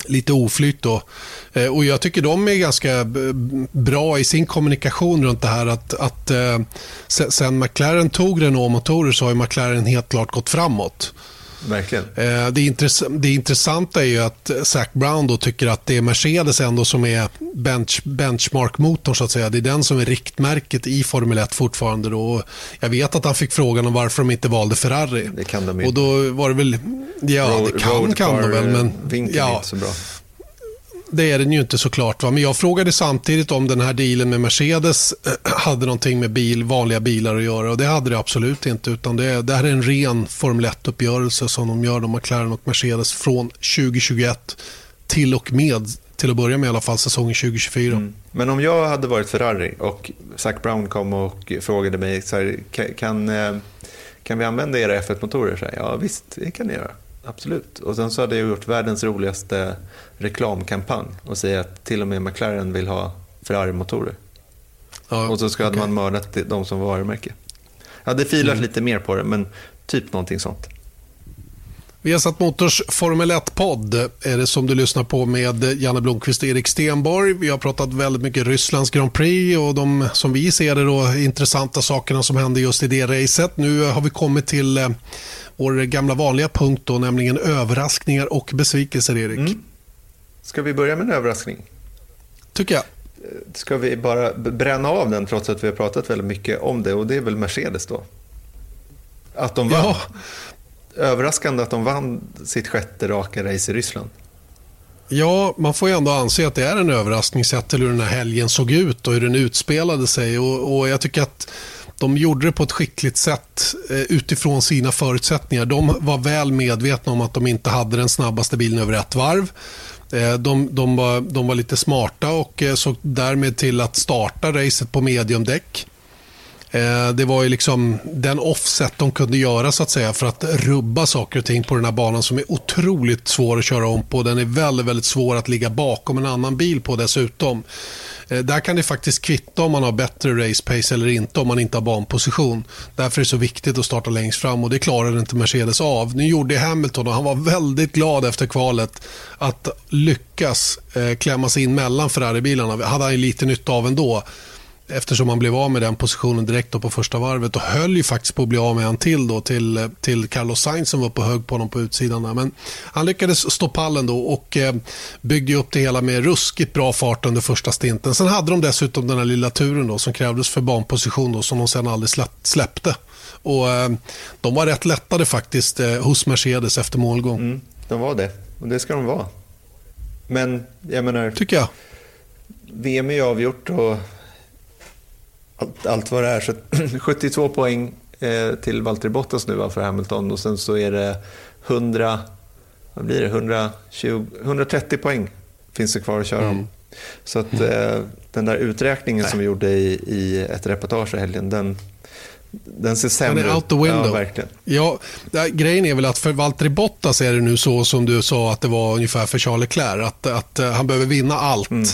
lite oflyt då. Eh, och jag tycker de är ganska bra i sin kommunikation runt det här. Att, att sen McLaren tog Renault-motorer så har McLaren helt klart gått framåt. Verkligen. Eh, det, intress det intressanta är ju att Zac Brown då tycker att det är Mercedes ändå som är bench benchmark-motorn så att säga. Det är den som är riktmärket i Formel 1 fortfarande. Då. Jag vet att han fick frågan om varför de inte valde Ferrari. Det kan de ju. Och då var det väl, ja det kan, kan de väl men. Vinkeln ja, är inte så bra det är den ju inte såklart. Va? Men jag frågade samtidigt om den här dealen med Mercedes eh, hade någonting med bil, vanliga bilar att göra. Och Det hade det absolut inte. utan Det, det här är en ren Formel 1-uppgörelse som de gör, de McLaren och Mercedes, från 2021 till och med, till att börja med i alla fall, säsongen 2024. Mm. Men om jag hade varit Ferrari och Zac Brown kom och frågade mig, så här, kan, eh, kan vi använda era F1-motorer? Ja visst, det kan ni göra absolut. Och sen så hade jag gjort världens roligaste reklamkampanj och säga att till och med McLaren vill ha Ferrari-motorer. Ja, och så ska okay. man mördat de som varumärke. Jag hade filat mm. lite mer på det, men typ någonting sånt. Vi har satt Motors Formel 1-podd är det som du lyssnar på med Janne Blomqvist och Erik Stenborg. Vi har pratat väldigt mycket Rysslands Grand Prix och de som vi ser det då intressanta sakerna som hände just i det racet. Nu har vi kommit till eh, vår gamla vanliga punkt då, nämligen överraskningar och besvikelser, Erik. Mm. Ska vi börja med en överraskning? Tycker jag. Ska vi bara bränna av den trots att vi har pratat väldigt mycket om det och det är väl Mercedes då? Att de vann. Ja. Överraskande att de vann sitt sjätte raka race i Ryssland. Ja, man får ju ändå anse att det är en överraskning sett till hur den här helgen såg ut och hur den utspelade sig. Och, och jag tycker att de gjorde det på ett skickligt sätt eh, utifrån sina förutsättningar. De var väl medvetna om att de inte hade den snabbaste bilen över ett varv. Eh, de, de, var, de var lite smarta och eh, såg därmed till att starta racet på mediumdäck. Eh, det var ju liksom den offset de kunde göra så att säga för att rubba saker och ting på den här banan som är otroligt svår att köra om på. Den är väldigt, väldigt svår att ligga bakom en annan bil på dessutom. Eh, där kan det faktiskt kvitta om man har bättre race pace eller inte om man inte har banposition. Därför är det så viktigt att starta längst fram och det klarade inte Mercedes av. Nu gjorde Hamilton och han var väldigt glad efter kvalet att lyckas eh, klämma sig in mellan Ferrari-bilarna. hade han lite nytta av ändå eftersom han blev av med den positionen direkt på första varvet och höll ju faktiskt på att bli av med en till då till, till Carlos Sainz som var på hög på honom på utsidan. Där. Men han lyckades stå pallen då och eh, byggde upp det hela med ruskigt bra fart under första stinten. Sen hade de dessutom den här lilla turen då som krävdes för banposition då, som de sen aldrig släppte. Och, eh, de var rätt lättade faktiskt eh, hos Mercedes efter målgång. Mm, de var det, och det ska de vara. Men jag menar... Tycker jag. VM är ju avgjort och allt, allt vad det är. Så 72 poäng eh, till Valtteri Bottas nu för Hamilton och sen så är det 100, vad blir det, 120, 130 poäng finns det kvar att köra om. Mm. Så att eh, den där uträkningen Nej. som vi gjorde i, i ett reportage i helgen, den, den ser sämre ut. Den är out the window. Ja, verkligen. Ja, grejen är väl att för Valtteri Bottas är det nu så som du sa att det var ungefär för Charles Leclerc. Att, att uh, han behöver vinna allt mm.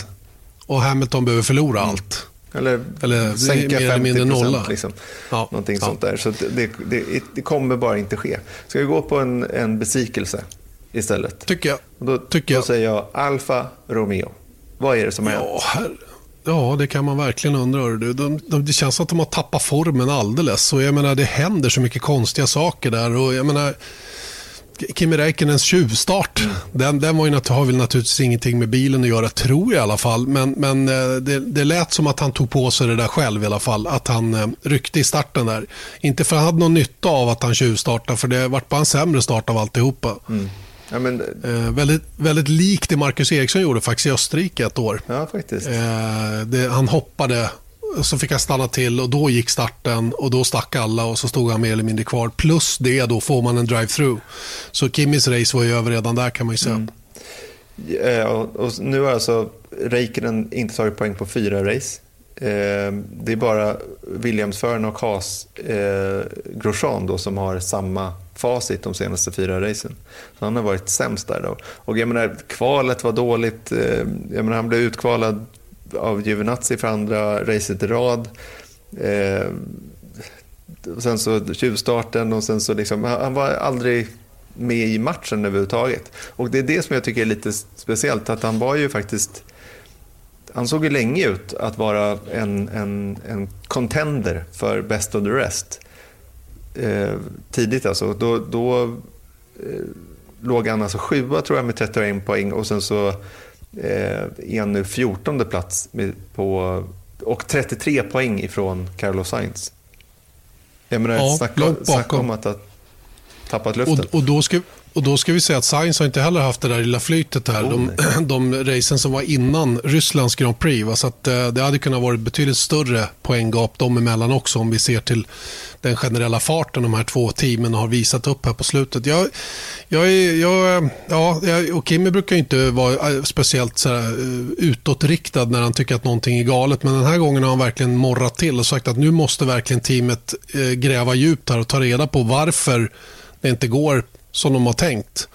och Hamilton behöver förlora mm. allt. Eller, eller sänka 50 procent. Liksom. Ja. Någonting ja. sånt där. Så det, det, det, kommer bara inte ske. Ska vi gå på en, en besvikelse istället? Tycker jag. då, Tycker då säger jag Alfa Romeo. Vad är det som är ja, här, ja, det kan man verkligen undra. De, de, de, det känns som att de har tappat formen alldeles. Och jag menar, det händer så mycket konstiga saker där. Och jag menar, Kimi Räikkönens tjuvstart. Mm. Den, den var ju, har väl naturligtvis ingenting med bilen att göra, tror jag i alla fall. Men, men eh, det, det lät som att han tog på sig det där själv i alla fall. Att han eh, ryckte i starten där. Inte för att han hade någon nytta av att han tjuvstartade, för det vart bara en sämre start av alltihopa. Mm. Ja, men... eh, väldigt, väldigt likt det Marcus Eriksson gjorde faktiskt i Österrike ett år. Ja, faktiskt. Eh, det, han hoppade så fick jag stanna till och då gick starten och då stack alla och så stod han mer eller mindre kvar. Plus det då får man en drive-through. Så Kimmys race var ju över redan där kan man ju säga. Mm. Eh, ja, och nu har alltså Räikkönen inte tagit poäng på fyra race. Eh, det är bara Williamsföraren och Haas eh, Grosjean då som har samma facit de senaste fyra racen. Så han har varit sämst där då. Och jag menar, kvalet var dåligt. Eh, jag menar, han blev utkvalad av Giovinazzi för andra racet i rad. Eh, och sen så tjuvstarten och sen så liksom, han var aldrig med i matchen överhuvudtaget. Och det är det som jag tycker är lite speciellt, att han var ju faktiskt han såg ju länge ut att vara en, en, en contender för Best of the Rest. Eh, tidigt alltså. Då, då eh, låg han alltså sjua tror jag med 31 poäng och sen så eh, är nu 14 plats på, och 33 poäng ifrån Carlos Sainz. Jag menar, ja, snacka, snacka om att ha tappat luften. Och, och då ska, och då ska vi säga att Sainz har inte heller haft det där lilla flytet här. Oh, de, de racen som var innan Rysslands Grand Prix. Va? Så att, eh, det hade kunnat vara betydligt större poänggap dem emellan också om vi ser till den generella farten de här två teamen har visat upp här på slutet. Jag, jag, jag, ja, och Kimi brukar inte vara eh, speciellt så här, eh, utåtriktad när han tycker att någonting är galet. Men den här gången har han verkligen morrat till och sagt att nu måste verkligen teamet gräva djupt här och ta reda på varför det inte går som de har tänkt.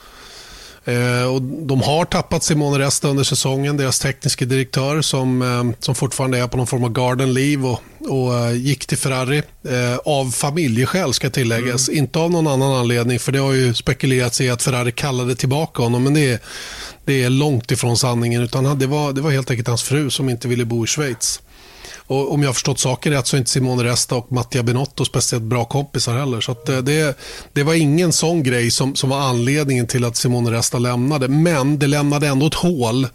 Eh, och de har tappat Simone Resta under säsongen, deras tekniska direktör som, eh, som fortfarande är på någon form av garden leave och, och eh, gick till Ferrari. Eh, av familjeskäl ska tilläggas, mm. inte av någon annan anledning för det har ju spekulerats i att Ferrari kallade tillbaka honom men det är, det är långt ifrån sanningen utan det var, det var helt enkelt hans fru som inte ville bo i Schweiz. Och om jag har förstått saken rätt så är inte Simone Resta och Mattia Benotto speciellt bra kompisar heller. Så eh, det, det var ingen sån grej som, som var anledningen till att Simone Resta lämnade. Men det lämnade ändå ett hål.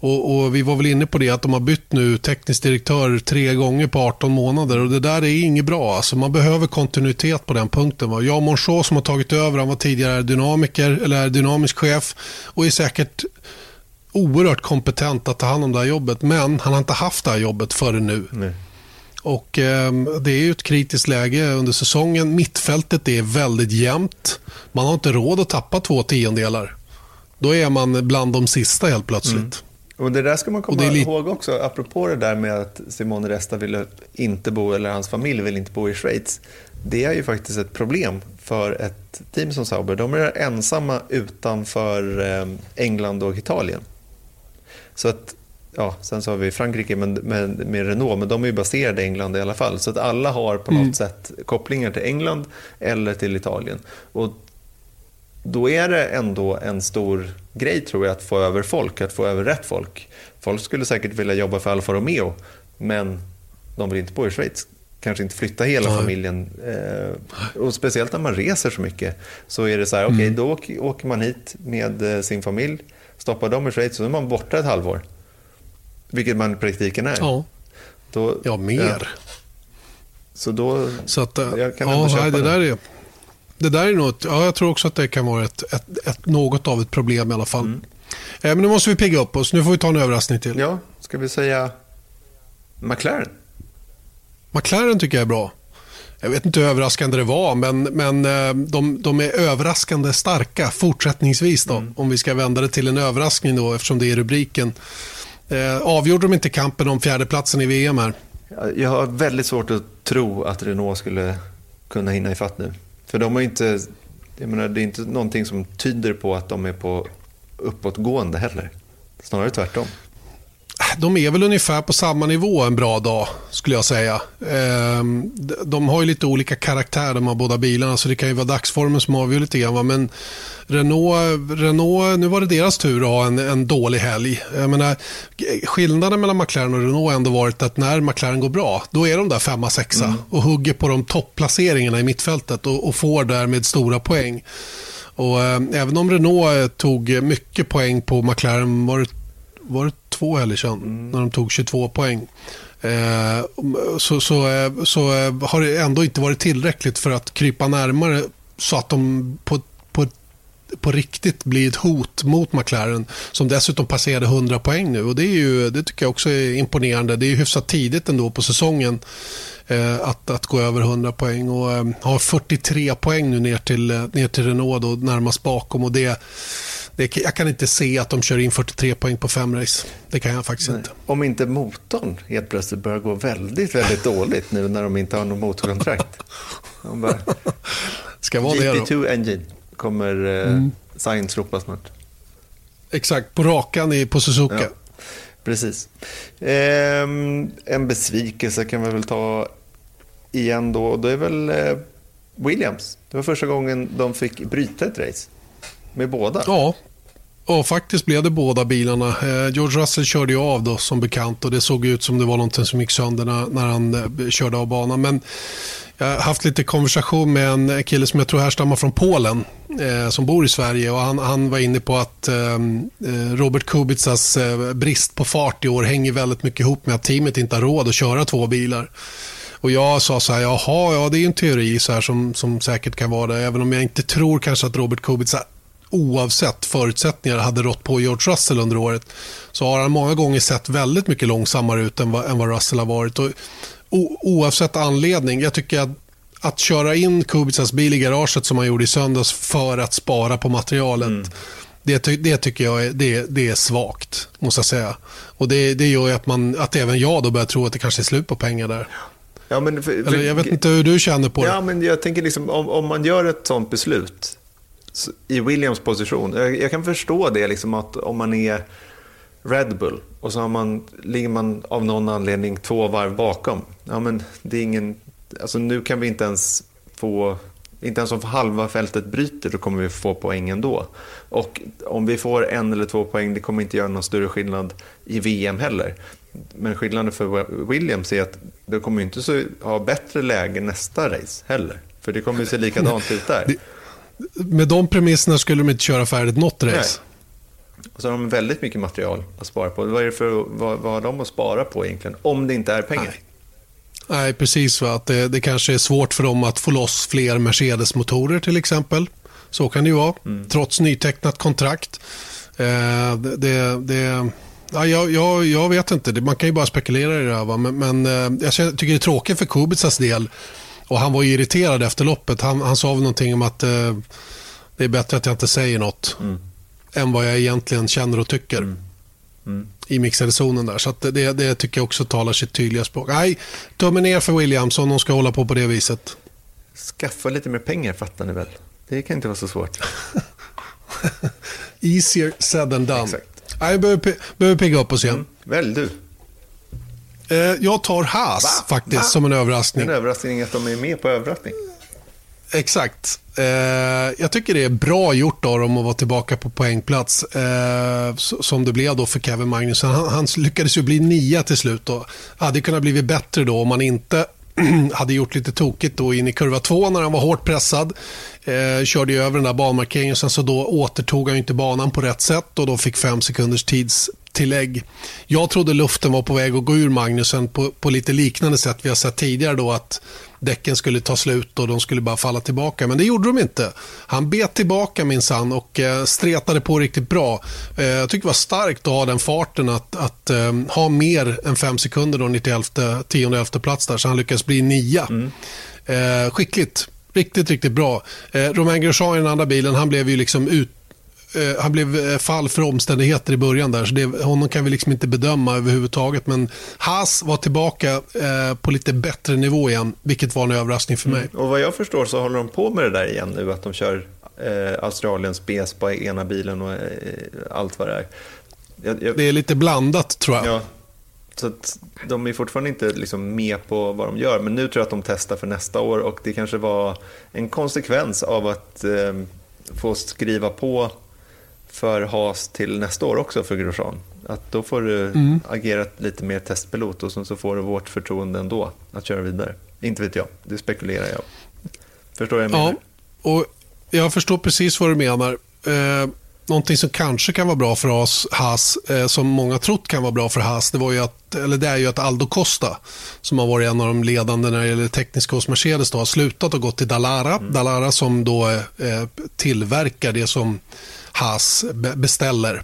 Och, och, Vi var väl inne på det att de har bytt nu teknisk direktör tre gånger på 18 månader. och Det där är inget bra. Alltså man behöver kontinuitet på den punkten. Va? och Monchot som har tagit över, han var tidigare dynamiker, eller dynamisk chef och är säkert oerhört kompetent att ta hand om det här jobbet. Men han har inte haft det här jobbet förrän nu. Nej. Och eh, Det är ju ett kritiskt läge under säsongen. Mittfältet är väldigt jämnt. Man har inte råd att tappa två tiondelar. Då är man bland de sista helt plötsligt. Mm. Och Det där ska man komma ihåg också, apropå det där med att Simone Resta ville inte bo, eller hans familj vill inte bo i Schweiz. Det är ju faktiskt ett problem för ett team som Sauber. De är ensamma utanför eh, England och Italien. Så att, ja, sen så har vi Frankrike med, med, med, Renault, men de är ju baserade i England i alla fall. Så att alla har på något mm. sätt kopplingar till England eller till Italien. Och då är det ändå en stor grej tror jag att få över folk, att få över rätt folk. Folk skulle säkert vilja jobba för Alfa Romeo, men de vill inte bo i Schweiz. Kanske inte flytta hela Nej. familjen. Eh, och speciellt när man reser så mycket. Så är det så här, okej, okay, mm. då åker man hit med eh, sin familj Stoppar dem i Schweiz så är man borta ett halvår. Vilket man i praktiken är. Ja, då, ja mer. Ja. Så då... Så att, jag kan ja, nej, det, där är, det där är något, ja, jag tror också att det kan vara ett, ett, ett något av ett problem i alla fall. Mm. Eh, men nu måste vi pigga upp oss. Nu får vi ta en överraskning till. Ja, ska vi säga McLaren? McLaren tycker jag är bra jag vet inte hur överraskande det var, men, men eh, de, de är överraskande starka fortsättningsvis. Då, mm. Om vi ska vända det till en överraskning då, eftersom det är rubriken. Eh, avgjorde de inte kampen om fjärdeplatsen i VM här? Jag har väldigt svårt att tro att Renault skulle kunna hinna ifatt nu. För de har inte, jag menar, det är inte någonting som tyder på att de är på uppåtgående heller. Snarare tvärtom de är väl ungefär på samma nivå en bra dag, skulle jag säga. Ehm, de har ju lite olika karaktär, de här båda bilarna, så det kan ju vara dagsformen som avgör lite grann. Men Renault, Renault, nu var det deras tur att ha en, en dålig helg. Jag menar, skillnaden mellan McLaren och Renault har ändå varit att när McLaren går bra, då är de där femma, sexa mm. och hugger på de topplaceringarna i mittfältet och, och får därmed stora poäng. Och eh, Även om Renault tog mycket poäng på McLaren, var det, var det två helger sedan, mm. när de tog 22 poäng. Eh, så, så, eh, så har det ändå inte varit tillräckligt för att krypa närmare så att de på, på, på riktigt blir ett hot mot McLaren som dessutom passerade 100 poäng nu. Och Det, är ju, det tycker jag också är imponerande. Det är hyfsat tidigt ändå på säsongen eh, att, att gå över 100 poäng och eh, har 43 poäng nu ner till, ner till Renault då, närmast bakom. Och det det, jag kan inte se att de kör in 43 poäng på fem race. Det kan jag faktiskt Nej. inte. Om inte motorn helt plötsligt börjar gå väldigt, väldigt dåligt nu när de inte har något motorkontrakt. bara, Ska vara GP2 det då. Engine kommer eh, mm. Sign slopa snart. Exakt, på rakan på Suzuka. Ja, precis. Eh, en besvikelse kan vi väl ta igen då. Det är väl eh, Williams. Det var första gången de fick bryta ett race. Med båda? Ja, och faktiskt blev det båda bilarna. Eh, George Russell körde ju av då som bekant och det såg ut som det var någonting som gick sönder när, han eh, körde av banan. Men jag har haft lite konversation med en kille som jag tror härstammar från Polen eh, som bor i Sverige och han, han var inne på att eh, eh Robert Kubicas eh, brist på fart i år hänger väldigt mycket ihop med att teamet inte har råd att köra två bilar. Och jag sa så här, jaha, ja det är en teori så här som, som säkert kan vara det. Även om jag inte tror kanske att Robert Kubica oavsett förutsättningar hade rått på George Russell under året så har han många gånger sett väldigt mycket långsammare ut än vad, än vad Russell har varit. Och, o, oavsett anledning, jag tycker att att köra in Kubicas bil i garaget som han gjorde i söndags för att spara på materialet. Mm. Det, det, tycker jag är, det, det är svagt, måste jag säga. Och det, det gör att, man, att även jag då börjar tro att det kanske är slut på pengar där. Ja, men för, för, Eller jag vet inte hur du känner på det. Ja, men jag tänker liksom, om, om man gör ett sånt beslut i Williams position. Jag, jag, kan förstå det, liksom att om man är Red Bull och så har man, ligger man av någon anledning två varv bakom. Ja, men det är ingen, alltså nu kan vi inte ens få inte ens om halva fältet bryter då kommer vi få poäng ändå. Och om vi får en eller två poäng, det kommer inte göra någon större skillnad i VM heller. Men skillnaden för Williams är att de kommer inte ha bättre läge nästa race heller. För det kommer se likadant ut där med de premisserna skulle de inte köra färdigt något race. Nej. Och så har de väldigt mycket material att spara på. Vad, är det för, vad, vad har de att spara på egentligen? Om det inte är pengar. Nej. Nej, precis. Va? Att det, det kanske är svårt för dem att få loss fler Mercedes-motorer till exempel. Så kan det ju vara, mm. trots nytecknat kontrakt. Eh, det, det, ja, jag, jag, jag, vet inte, man kan ju bara spekulera i det här. Va? Men, men eh, jag tycker det är tråkigt för Kubicas del och han var irriterad efter loppet. Han, han sa väl någonting om att eh, det är bättre att jag inte säger något mm. än vad jag egentligen känner och tycker. Mm. Mm. i mixade zonen där. Så det, det tycker jag också talar sitt tydliga språk. Nej, tummen ner för Williams om de ska hålla på på det viset. Skaffa lite mer pengar fattar ni väl? Det kan inte vara så svårt. Easier said than done. Exakt. Nej, behöver, behöver pigga upp oss igen. Mm. Välj du. Eh, jag tar Haas Va? faktiskt Va? som en överraskning. En överraskning att de är med på överraskning. Exakt. Eh, jag tycker det är bra gjort av dem att vara tillbaka på poängplats. Eh, som det blev då för Kevin Magnusson. Han, han lyckades ju bli nia till slut. Då. Hade kunnat bli bättre då om man inte hade gjort lite tokigt då in i kurva två när han var hårt pressad. Eh, körde ju över den där banmarkeringen. Sen så då återtog han inte banan på rätt sätt och då fick fem sekunders tids tillägg. Jag trodde luften var på väg att gå ur Magnusen på, på lite liknande sätt vi har sett tidigare då att däcken skulle ta slut och de skulle bara falla tillbaka. Men det gjorde de inte. Han bet tillbaka minsann och eh, stretade på riktigt bra. Eh, jag tycker det var starkt att ha den farten att, att eh, ha mer än fem sekunder då, 91, 10 11 plats där så han lyckades bli nia. Mm. Eh, skickligt. Riktigt, riktigt bra. Eh, Romain Grosjean i den andra bilen, han blev ju liksom ut eh, han blev eh, fall för omständigheter i början där, så det, honom kan vi liksom inte bedöma överhuvudtaget. Men Haas var tillbaka eh, på lite bättre nivå igen, vilket var en överraskning för mig. Mm. Och vad jag förstår så håller de på med det där igen nu, att de kör eh, Australiens BS på ena bilen och eh, allt vad det är. Jag, jag... Det är lite blandat tror jag. Ja. Så de är fortfarande inte liksom med på vad de gör, men nu tror jag att de testar för nästa år och det kanske var en konsekvens av att eh, få skriva på för Haas till nästa år också för Grosjean. Att då får du mm. agera lite mer testpilot och så får du vårt förtroende ändå att köra vidare. Inte vet jag, det spekulerar jag. Förstår jag Ja, och jag förstår precis vad du menar. Eh, någonting som kanske kan vara bra för oss, Haas, eh, som många trott kan vara bra för Haas, det, var ju att, eller det är ju att Aldo Costa, som har varit en av de ledande när det gäller tekniska hos Mercedes, då, har slutat och gått till Dallara. Mm. Dallara som då eh, tillverkar det som Haas beställer.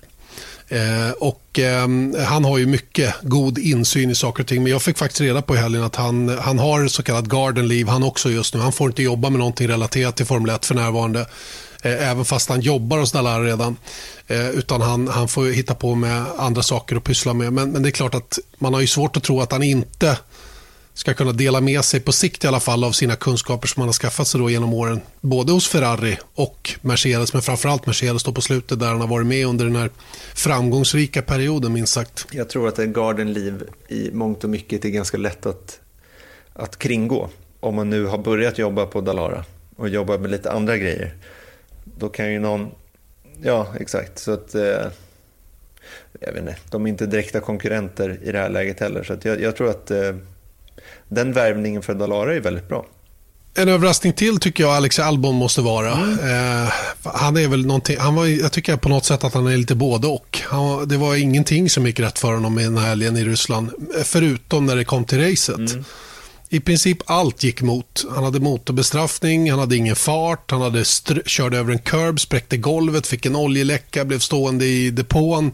Eh, och, eh, han har ju mycket god insyn i saker och ting. Men jag fick faktiskt reda på i helgen att han, han har så kallat garden leave han också just nu. Han får inte jobba med någonting relaterat till Formel 1 för närvarande. Eh, även fast han jobbar hos Dallara redan. Eh, utan han, han får hitta på med andra saker att pyssla med. Men, men det är klart att man har ju svårt att tro att han inte ska kunna dela med sig på sikt i alla fall av sina kunskaper som man har skaffat sig då genom åren. Både hos Ferrari och Mercedes, men framförallt Mercedes då på slutet där han har varit med under den här framgångsrika perioden minst sagt. Jag tror att en garden liv i mångt och mycket är ganska lätt att, att kringgå. Om man nu har börjat jobba på Dalara och jobbar med lite andra grejer. Då kan ju någon, ja exakt, så att eh, jag vet inte, de är inte direkta konkurrenter i det här läget heller. Så jag, jag, tror att eh, den värvningen för Dalara är väldigt bra. En överraskning till tycker jag Alex Albon måste vara. Mm. Eh, han är väl någonting, han var, jag tycker på något sätt att han är lite både och. Han, det var ingenting som gick rätt för honom i den här helgen i Ryssland. Förutom när det kom till racet. Mm. I princip allt gick emot. Han hade motorbestraffning, han hade ingen fart, han hade körde över en curb, spräckte golvet, fick en oljeläcka, blev stående i depån,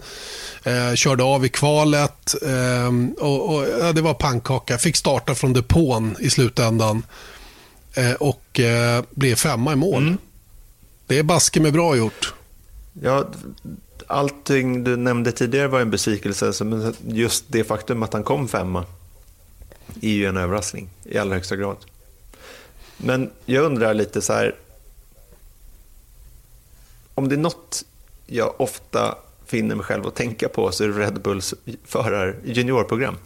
eh, körde av i kvalet. Eh, och, och ja, det var pannkaka. Fick starta från depån i slutändan eh, och eh, blev femma i mål. Mm. Det är baske med bra gjort. Ja, allting du nämnde tidigare var en besvikelse, men just det faktum att han kom femma är ju en överraskning i allra högsta grad. Men jag undrar lite så här, om det är något jag ofta finner mig själv att tänka på så är det Red Bulls förar juniorprogram.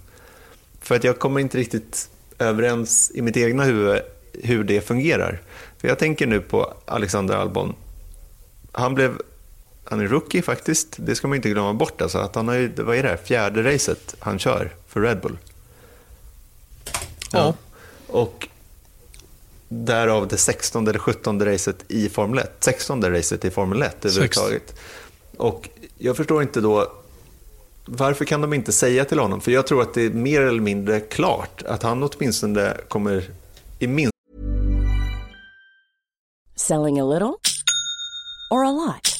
För att jag kommer inte riktigt överens i mitt egna huvud hur det fungerar. För jag tänker nu på Alexander Albon. Han blev han är rookie faktiskt, det ska man inte glömma bort. Alltså, att han har ju, vad är det, här? fjärde racet han kör för Red Bull. Ja. Och därav det 16 eller 17 racet i Formel 1. 16 racet i Formel 1 överhuvudtaget. Och jag förstår inte då, varför kan de inte säga till honom? För jag tror att det är mer eller mindre klart att han åtminstone kommer i minst... Selling a little or a lot?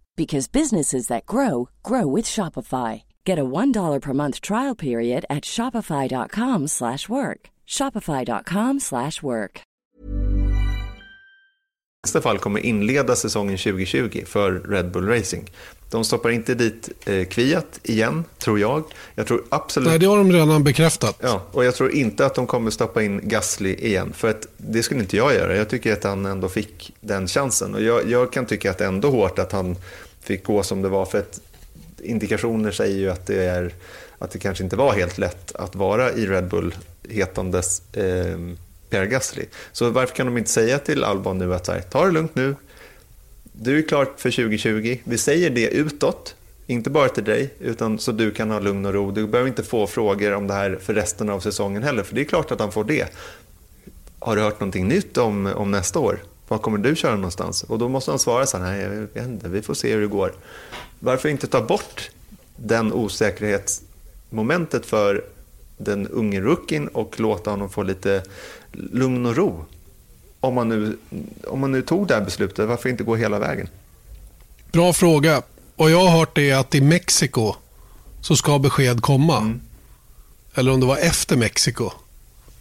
because businesses that grow grow with Shopify. Get a $1 per month trial period at shopify.com/work. shopify.com/work. I nästa fall kommer inleda säsongen 2020 för Red Bull Racing. De stoppar inte dit eh, Kviat igen, tror jag. Jag tror absolut... Nej, det har de redan bekräftat. Ja, och jag tror inte att de kommer stoppa in Gasly igen. För att det skulle inte jag göra. Jag tycker att han ändå fick den chansen. Och jag, jag kan tycka att det är ändå hårt att han fick gå som det var. För att indikationer säger ju att det, är, att det kanske inte var helt lätt att vara i Red Bull hetandes eh, Pierre Gasly. Så varför kan de inte säga till Albon nu att så här, ta det lugnt nu, du är klar för 2020. Vi säger det utåt, inte bara till dig, utan så du kan ha lugn och ro. Du behöver inte få frågor om det här för resten av säsongen heller, för det är klart att han får det. Har du hört någonting nytt om, om nästa år? Var kommer du köra någonstans? Och då måste han svara så här, nej, jag vet inte, vi får se hur det går. Varför inte ta bort den osäkerhetsmomentet för den unge rookien och låta honom få lite lugn och ro? Om man nu, om man nu tog det här beslutet, varför inte gå hela vägen? Bra fråga. Och jag har hört det att i Mexiko så ska besked komma. Mm. Eller om det var efter Mexiko.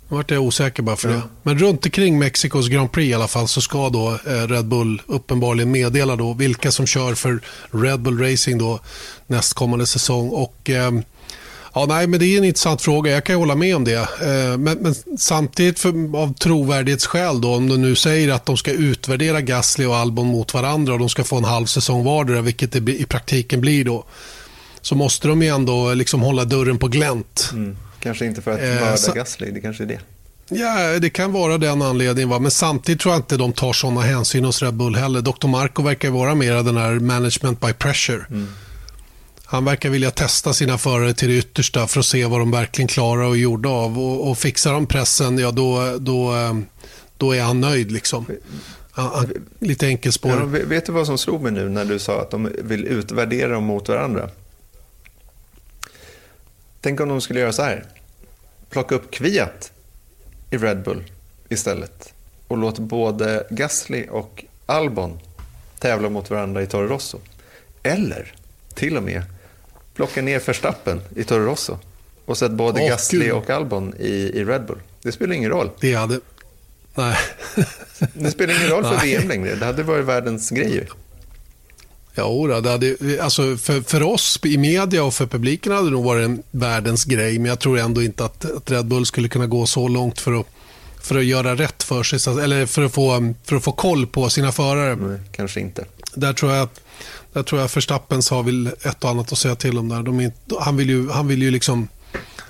Nu vart jag osäker bara för ja. det. Men runt omkring Mexikos Grand Prix i alla fall så ska då eh, Red Bull uppenbarligen meddela då vilka som kör för Red Bull Racing då nästkommande säsong. Och eh, Ja, nej, men det är en intressant fråga. Jag kan hålla med om det. Eh, men, men samtidigt för, av trovärdighetsskäl, då, om du nu säger att de ska utvärdera Gasly och Albon mot varandra och de ska få en halv säsong vardera, vilket det i praktiken blir då, så måste de ju ändå liksom hålla dörren på glänt. Mm. Kanske inte för att mörda eh, så... Gasly, det kanske är det. Ja, det kan vara den anledningen. Va? Men samtidigt tror jag inte de tar sådana hänsyn hos Red Bull heller. Dr. Marco verkar vara mer den här management by pressure. Mm. Han verkar vilja testa sina förare till det yttersta för att se vad de verkligen klarar och gjorda av. Och, och fixar de pressen, ja då, då, eh, då är han nöjd. Liksom. Han, lite enkelspår. Ja, vet du vad som slog mig nu när du sa att de vill utvärdera dem mot varandra? Tänk om de skulle göra så här. Plocka upp Kviat i Red Bull istället och låt både Gasly och Albon tävla mot varandra i Toro Rosso. Eller till och med plocka ner Verstappen i Toro Rosso och sätta både oh, Gasly Gud. och Albon i, i Red Bull. Det spelar ingen roll. Det hade... Nej. det spelar ingen roll för Nej. VM längre. Det hade varit världens grej Ja, det hade, alltså för, för oss i media och för publiken hade det nog varit en världens grej. Men jag tror ändå inte att, att Red Bull skulle kunna gå så långt för att, för att göra rätt för sig. Eller för att få, för att få koll på sina förare. Nej, kanske inte. Där tror jag att där tror jag Verstappens har väl ett och annat att säga till om. där. Är, han, vill ju, han vill ju liksom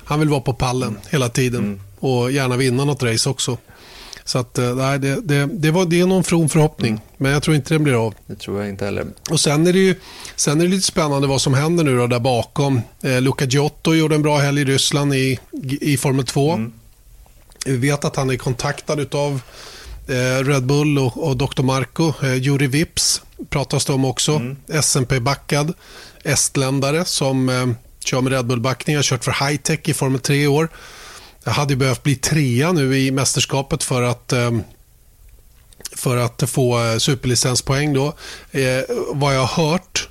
han vill vara på pallen mm. hela tiden mm. och gärna vinna något race också. Så att, eh, nej, det, det, det, var, det är någon from förhoppning, mm. men jag tror inte den blir av. Det tror jag inte heller. Och Sen är det, ju, sen är det lite spännande vad som händer nu då där bakom. Eh, Luca Giotto gjorde en bra helg i Ryssland i, i Formel 2. Mm. Vi vet att han är kontaktad av eh, Red Bull och, och Dr. Marco. Eh, Juri Vips pratas det om också. Mm. SMP-backad estländare som eh, kör med Red Bull-backning. Har kört för High Tech i Formel 3 i år. Jag hade behövt bli trea nu i mästerskapet för att eh, för att få eh, superlicenspoäng. Då. Eh, vad jag har hört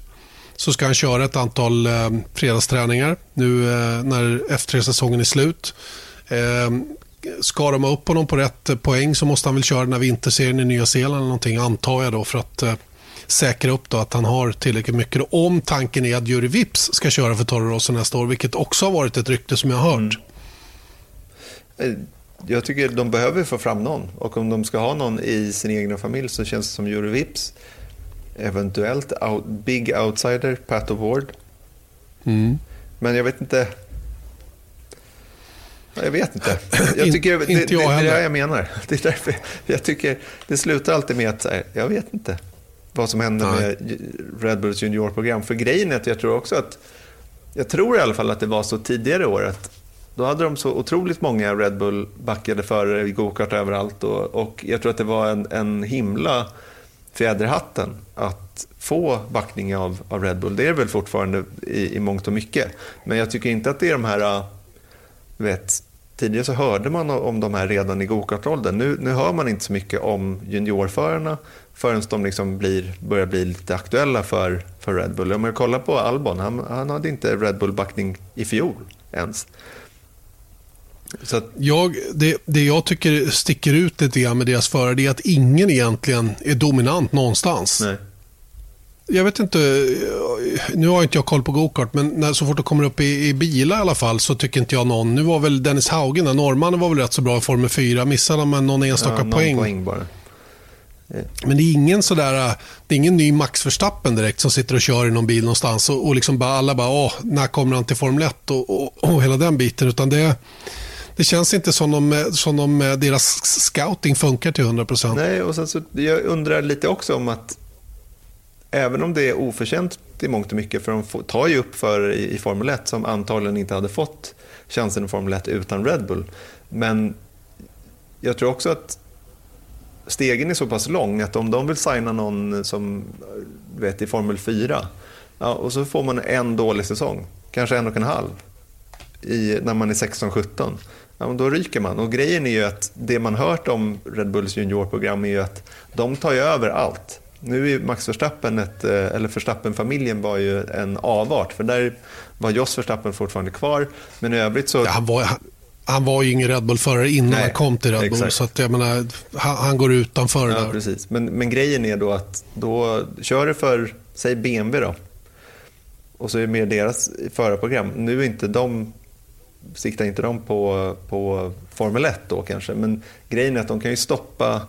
så ska han köra ett antal eh, fredagsträningar nu eh, när F3-säsongen är slut. Eh, ska de upp honom på rätt poäng så måste han väl köra den här vinterserien i Nya Zeeland eller någonting antar jag då för att eh, säkra upp då att han har tillräckligt mycket. Om tanken är att Jury Vips ska köra för Toro Rosso nästa år, vilket också har varit ett rykte som jag har hört. Mm. Eh, jag tycker de behöver få fram någon och om de ska ha någon i sin egen familj så känns det som Jury Vips. Eventuellt out, big outsider, Pat Award. Mm. Men jag vet inte. Jag vet inte. Jag tycker, In, det, inte jag det, det är det jag menar. Det är därför jag tycker det slutar alltid med att jag vet inte vad som händer Nej. med Red Bulls juniorprogram. För grejen är att jag tror också att, jag tror i alla fall att det var så tidigare år att då hade de så otroligt många Red Bull backade förare i gokart överallt och, och jag tror att det var en, en himla fjäder i hatten att få backning av, av Red Bull. Det är väl fortfarande i, i mångt och mycket. Men jag tycker inte att det är de här, vet, tidigare så hörde man om de här redan i gokartåldern. Nu, nu hör man inte så mycket om juniorförarna förrän de liksom blir, börjar bli lite aktuella för, för Red Bull. Om man kollar på Albon, han, han hade inte Red Bull-backning i fjol ens. Så att... jag, det, det jag tycker sticker ut lite grann med deras förare är att ingen egentligen är dominant någonstans. Nej. Jag vet inte, nu har inte jag koll på gokart, men när, så fort det kommer upp i, i bilar i alla fall så tycker inte jag någon. Nu var väl Dennis Haugen, norrmannen var väl rätt så bra i Formel 4, missade han med någon enstaka ja, någon poäng. poäng bara. Men det är ingen sådär, äh, det är ingen ny Max Verstappen direkt som sitter och kör i någon bil någonstans och, och liksom bara, alla bara, åh, när kommer han till Formel 1 och, och, och hela den biten. Utan det, det känns inte som om, som de, äh, deras scouting funkar till 100%. Nej, och sen så, jag undrar lite också om att även om det är oförtjänt i mångt och mycket, för de tar ju upp för i, i Formel 1 som antagligen inte hade fått chansen i Formel 1 utan Red Bull. Men jag tror också att stegen är så pass lång att om de vill signa någon som vet, i Formel 4 ja, och så får man en dålig säsong, kanske en och en halv, i, när man är 16-17, ja, då ryker man. Och grejen är ju att det man hört om Red Bulls juniorprogram är ju att de tar ju över allt. Nu är Max Verstappen, ett, eh, eller Verstappen-familjen var ju en avart, för där var Jos Verstappen fortfarande kvar. Men i övrigt så... Ja, han, var, han, var ju ingen Red Bull-förare innan Nej, han kom till Red Bull. Exakt. Så att jag menar, han, han går utanför ja, där. Precis. Men, men grejen är då att då kör du för, säg BMW då. Och så är det mer deras förarprogram. Nu är inte de siktar inte de på, på Formel 1 då kanske, men grejen är att de kan ju stoppa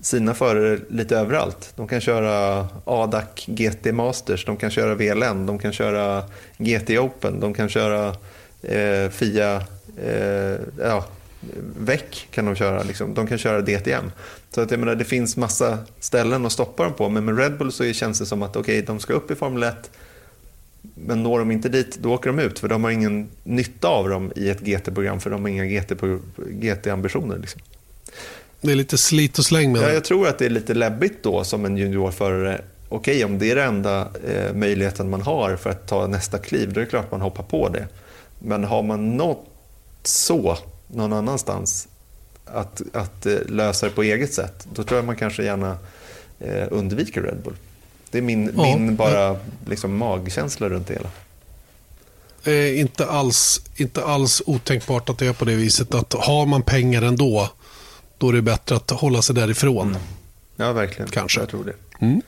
sina förare lite överallt. De kan köra ADAC GT Masters, de kan köra VLN, de kan köra GT Open, de kan köra eh, FIA, eh, ja, VEC kan de köra, liksom. de kan köra DTM. Så att jag menar, det finns massa ställen att stoppa dem på, men med Red Bull så känns det som att okay, de ska upp i Formel 1, men når de inte dit, då åker de ut, för de har ingen nytta av dem i ett GT-program, för de har inga GT-ambitioner. liksom. Det är lite slit och släng med ja, Jag tror att det är lite läbbigt då som en juniorförare. Okej, om det är den enda eh, möjligheten man har för att ta nästa kliv, då är det klart man hoppar på det. Men har man nått så någon annanstans att, att eh, lösa det på eget sätt, då tror jag man kanske gärna eh, undviker Red Bull. Det är min, ja, min bara liksom, magkänsla runt det hela. Eh, inte, alls, inte alls otänkbart att det är på det viset att har man pengar ändå, då är det bättre att hålla sig därifrån. Mm. Ja, verkligen. Kanske. Jag tror det. Mm.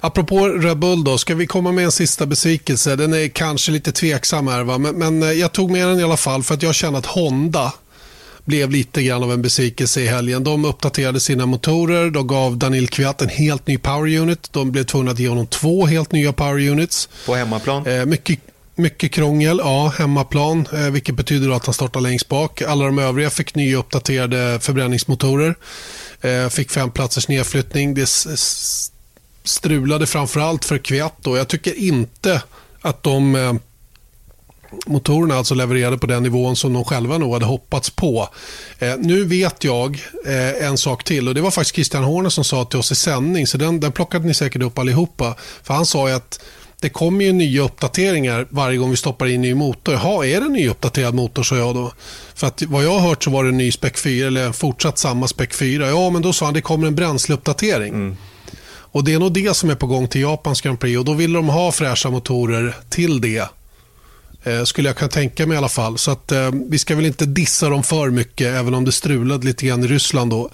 Apropå Red Bull då, ska vi komma med en sista besvikelse? Den är kanske lite tveksam här, va? Men, men eh, jag tog med den i alla fall för att jag känner att Honda blev lite grann av en besvikelse i helgen. De uppdaterade sina motorer, de gav Daniel Kviat en helt ny power unit. De blev tvungna att ge honom två helt nya power units. På hemmaplan? Eh, mycket, mycket krångel, ja, hemmaplan, eh, vilket betyder att han startar längst bak. Alla de övriga fick nya uppdaterade förbränningsmotorer. Eh, fick fem platsers nedflyttning. Det strulade framförallt för Kviat. Jag tycker inte att de eh, motorerna alltså levererade på den nivån som de själva nog hade hoppats på. Eh, nu vet jag eh, en sak till och det var faktiskt Christian Horner som sa till oss i sändning, så den, den plockade ni säkert upp allihopa. För han sa ju att det kommer ju nya uppdateringar varje gång vi stoppar in ny motor. Ja, är det en ny uppdaterad motor, sa jag då. För att vad jag har hört så var det en ny Spec 4, eller fortsatt samma Spec 4. Ja, men då sa han det kommer en bränsleuppdatering. Mm. Och det är nog det som är på gång till Japans Grand Prix och då vill de ha fräscha motorer till det. Eh, skulle jag kunna tänka mig i alla fall. Så att, eh, vi ska väl inte dissa dem för mycket, även om det strulade lite grann i Ryssland då.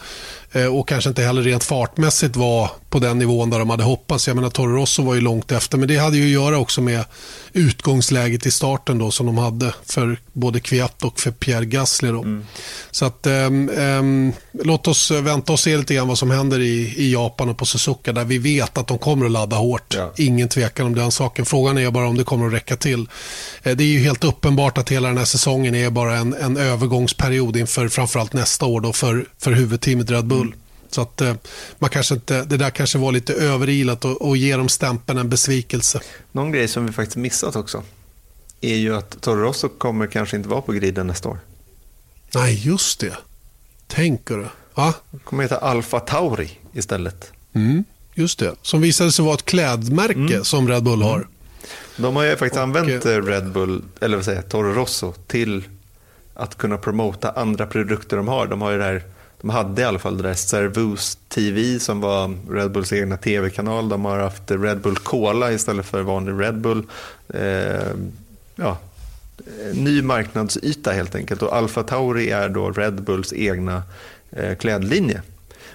Eh, och kanske inte heller rent fartmässigt var på den nivån där de hade hoppats. Jag menar Toro Rosso var ju långt efter, men det hade ju att göra också med utgångsläget i starten då som de hade för både Kviat och för Pierre Gasly. Då. Mm. Så att, um, um, låt oss vänta och se lite grann vad som händer i, i Japan och på Suzuka där vi vet att de kommer att ladda hårt. Ja. Ingen tvekan om den saken. Frågan är bara om det kommer att räcka till. Eh, det är ju helt uppenbart att hela den här säsongen är bara en, en övergångsperiod inför framförallt nästa år då för, för huvudteamet Red Bull. Så att eh, man kanske inte, det där kanske var lite överilat och, och ge dem stämpeln en besvikelse. Någon grej som vi faktiskt missat också är ju att Toro Rosso kommer kanske inte vara på griden nästa år. Nej, just det. Tänker du? Va? Kommer heta Alfa Tauri istället. Mm, just det. Som visade sig vara ett klädmärke mm. som Red Bull har. Mm. De har ju faktiskt och, använt eh, Red Bull, eller vad säger Toro Rosso till att kunna promota andra produkter de har. De har ju det här de hade i alla fall det där Servus TV som var Red Bulls egna tv-kanal. De har haft Red Bull Cola istället för vanlig Red Bull. Eh, ja, ny marknadsyta helt enkelt. Och Alfa Tauri är då Red Bulls egna eh, klädlinje.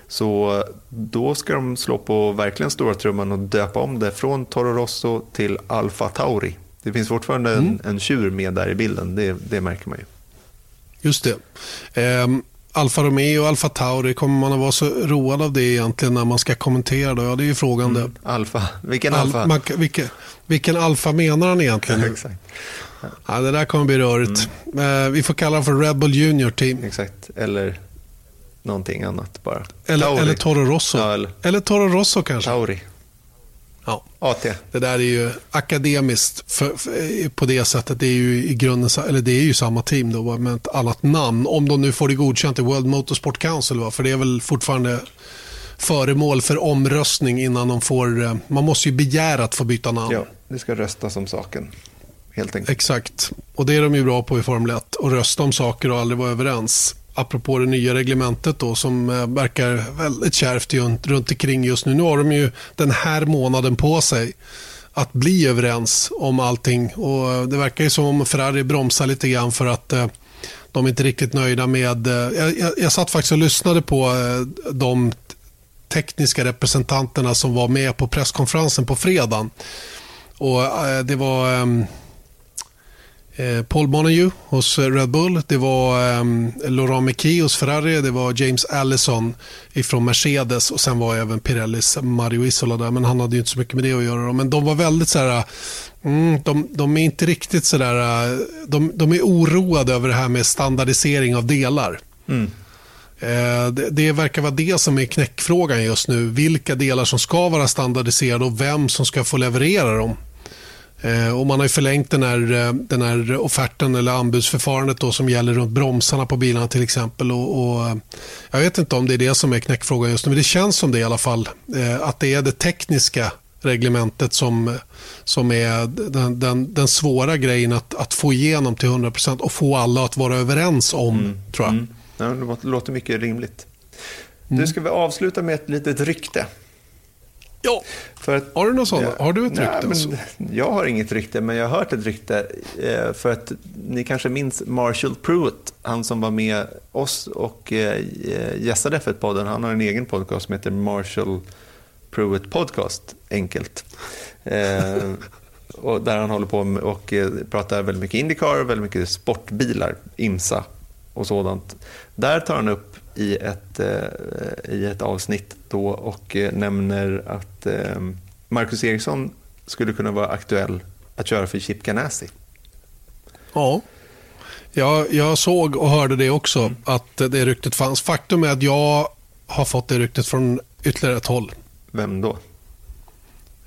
Så då ska de slå på verkligen stora trumman och döpa om det från Toro Rosso till Alfa Tauri. Det finns fortfarande mm. en, en tjur med där i bilden, det, det märker man ju. Just det. Um... Alfa Romeo och Alfa Tauri, kommer man att vara så road av det egentligen när man ska kommentera det? Ja, det är ju frågan mm. det. Alfa, vilken Al Alfa? Man, vilken, vilken Alfa menar han egentligen? Ja, exakt. Ja. ja. det där kommer bli rörigt. Mm. Uh, vi får kalla det för Rebel Junior Team. Exakt, eller någonting annat bara. Eller, eller Toro Rosso. Ja, eller... eller Toro Rosso kanske. Tauri. Ja. AT. Det där är ju akademiskt för, för, på det sättet. Det är ju i grunden eller det är ju samma team då med ett annat namn. Om de nu får det godkänt i World Motorsport Council. Va? För det är väl fortfarande föremål för omröstning innan de får... Eh, man måste ju begära att få byta namn. Ja, det ska röstas om saken. Helt enkelt. Exakt. Och det är de ju bra på i Formel 1. Att rösta om saker och aldrig vara överens apropå det nya reglementet då, som eh, verkar väldigt kärvt runt, omkring just nu. Nu har de ju den här månaden på sig att bli överens om allting. Och eh, det verkar ju som om Ferrari bromsar lite grann för att eh, de är inte riktigt nöjda med... Jag, jag, jag satt faktiskt och lyssnade på de tekniska representanterna som var med på presskonferensen på fredagen. Och det var eh, Paul Monaghan hos Red Bull, det var eh, Laurent Mekies hos Ferrari, det var James Allison från Mercedes och sen var även Pirellis Mario Isola där, men han hade ju inte så mycket med det att göra. Men de var väldigt så här, mm, de, de, är inte riktigt så där, eh, de, de, är oroade över det här med standardisering av delar. Mm. Eh, det, det, verkar vara det som är knäckfrågan just nu. Vilka delar som ska vara standardiserade och vem som ska få leverera dem. Eh, och man har förlängt den här, eh, den här offerten eller anbudsförfarandet då, som gäller runt bromsarna på bilarna till exempel. Och, och, jag vet inte om det är det som är knäckfrågan just nu, men det känns som det i alla fall. Att det är det tekniska reglementet som, som är den, den, den svåra grejen att, att få igenom till 100% och få alla att vara överens om, mm. tror jag. Mm. Det låter mycket rimligt. Mm. Nu ska vi avsluta med ett litet rykte. Ja, att, har du något? Ja, har du ett rykte? Nej, jag har inget rykte, men jag har hört ett rykte. Eh, för att ni kanske minns Marshall Pruitt, han som var med oss och eh, gästade F1-podden. Han har en egen podcast som heter Marshall Pruitt Podcast, enkelt. Eh, och där han håller på och pratar väldigt mycket Indycar och väldigt mycket sportbilar, IMSA och sådant. Där tar han upp i ett, eh, i ett avsnitt då och eh, nämner att eh, Marcus Eriksson skulle kunna vara aktuell att köra för Chip Ganassi. Ja, jag, jag såg och hörde det också, att det ryktet fanns. Faktum är att jag har fått det ryktet från ytterligare ett håll. Vem då?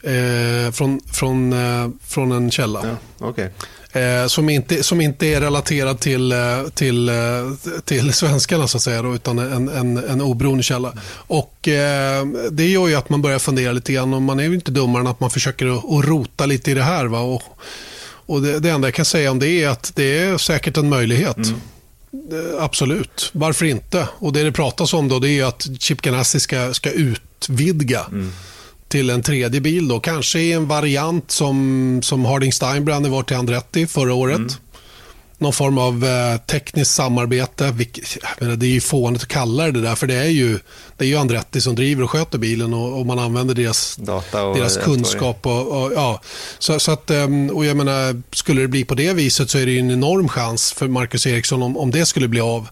Eh, från, från, eh, från en källa. Ja, okay eh, som, inte, som inte är relaterad till, eh, till, eh, till svenskarna så att säga, då, utan en, en, en oberoende källa. Och, eh, det gör ju att man börjar fundera lite grann och man är ju inte dummare än att man försöker att, att rota lite i det här. Va? Och, och det, det, enda jag kan säga om det är att det är säkert en möjlighet. Mm. Absolut, varför inte? Och Det det pratas om då det är att Chip Ganassi ska, ska utvidga mm till en tredje bil. Då. Kanske i en variant som, som Harding Steinbrenner var till Andretti förra året. Mm. Någon form av eh, tekniskt samarbete. Vilket, menar, det är ju fånigt att kalla det där, för det är ju, det är ju Andretti som driver och sköter bilen och, och man använder deras, Data och deras kunskap. Och, och, ja. så, så att, ehm, och jag menar, skulle det bli på det viset så är det en enorm chans för Marcus Eriksson om, om det skulle bli av.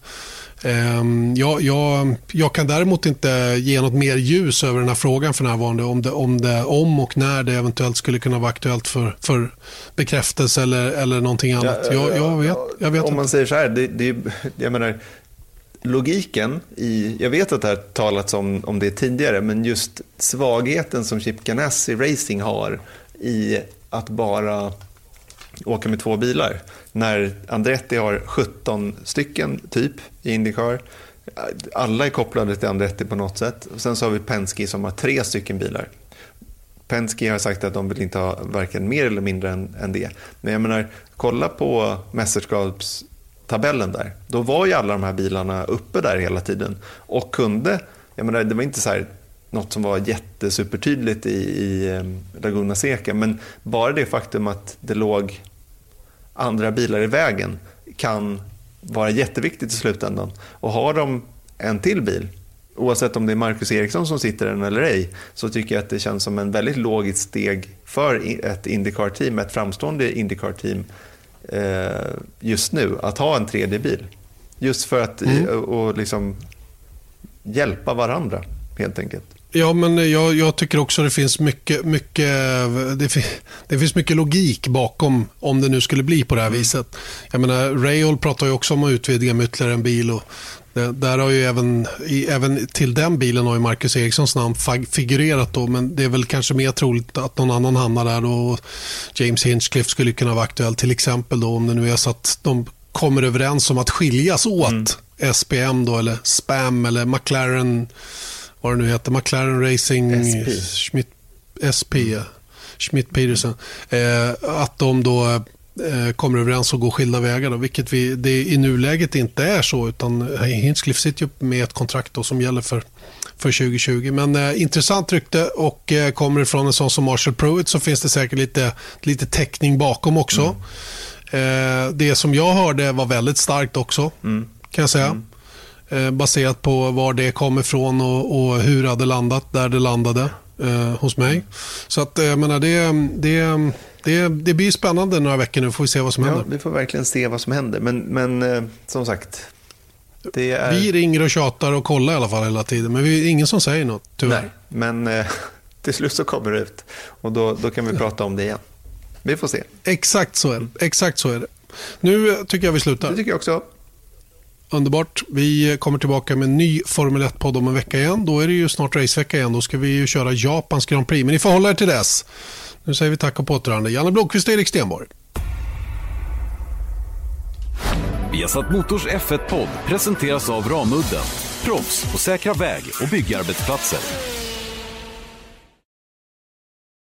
Ehm, jag, jag, jag, kan däremot inte ge något mer ljus över den här frågan för närvarande. Om, det, om, det, om och när det eventuellt skulle kunna vara aktuellt för, för bekräftelse eller, eller någonting annat. Ja, jag, jag, vet, jag vet Om man säger så här, det, det, jag menar, logiken i, jag vet att det har talats om, om det tidigare, men just svagheten som Chip Ganassi Racing har i att bara åka med två bilar. När Andretti har 17 stycken typ i Indycar. Alla är kopplade till Andretti på något sätt. Sen så har vi Penske som har tre stycken bilar. Penske har sagt att de vill inte ha varken mer eller mindre än, än det. Men jag menar, kolla på mästerskapstabellen där. Då var ju alla de här bilarna uppe där hela tiden och kunde, jag menar, det var inte så här något som var jättesupertydligt i, i eh, Laguna Seca. Men bara det faktum att det låg andra bilar i vägen kan vara jätteviktigt i slutändan. Och har de en till bil, oavsett om det är Marcus Eriksson som sitter i den eller ej, så tycker jag att det känns som en väldigt logiskt steg för ett Indycar-team, ett framstående Indycar-team eh, just nu, att ha en tredje bil. Just för att mm. och liksom hjälpa varandra, helt enkelt. Ja, men jag, jag, tycker också det finns mycket, mycket det, det, finns mycket logik bakom om det nu skulle bli på det här mm. viset. Jag menar, Rail pratar ju också om att utvidga med ytterligare en bil. Och det, där har ju även, i, även till den bilen har ju Marcus Erikssons namn figurerat då, men det är väl kanske mer troligt att någon annan hamnar där då. James Hinchcliffe skulle kunna vara aktuell till exempel då, om det nu är så att de kommer överens om att skiljas åt. Mm. SPM då, eller SPAM eller McLaren vad det nu heter, McLaren Racing SP, Schmidt, SP Schmidt Peterson. Eh, att de då eh, kommer överens och går skilda vägar. Då, vilket vi, det i nuläget inte är så. utan Hinchcliffe sitter ju med ett kontrakt då, som gäller för, för 2020. Men eh, intressant rykte och eh, kommer det från en sån som Marshall Pruitt så finns det säkert lite, lite täckning bakom också. Mm. Eh, det som jag hörde var väldigt starkt också. Mm. kan jag säga. Mm. Eh, baserat på var det kom ifrån och, och hur det hade landat där det landade eh, hos mig. Så att, jag menar, det, det, det, det blir spännande några veckor nu, får vi se vad som Ja, händer. vi får verkligen se vad som händer. Men, men eh, som sagt, det är... Vi ringer och tjatar och kollar i alla fall hela tiden, men vi är ingen som säger något, tyvärr. Nej, men eh, till slut så kommer det ut. Och då, då kan vi prata om det igen. Vi får se. Exakt så är det. Exakt så är det. Nu eh, tycker jag vi slutar. Det tycker jag också. Underbart. Vi kommer tillbaka med en ny Formel 1-podd om en vecka igen. Då är det ju snart racevecka igen. Då ska vi ju köra Japans Grand Prix. Men ni får hålla er till dess. Nu säger vi tack och på återhörande. Janne Blomqvist och Erik Stenborg. Viasat Motors F1-podd presenteras av Ramudden. Proffs på säkra väg och byggarbetsplatser.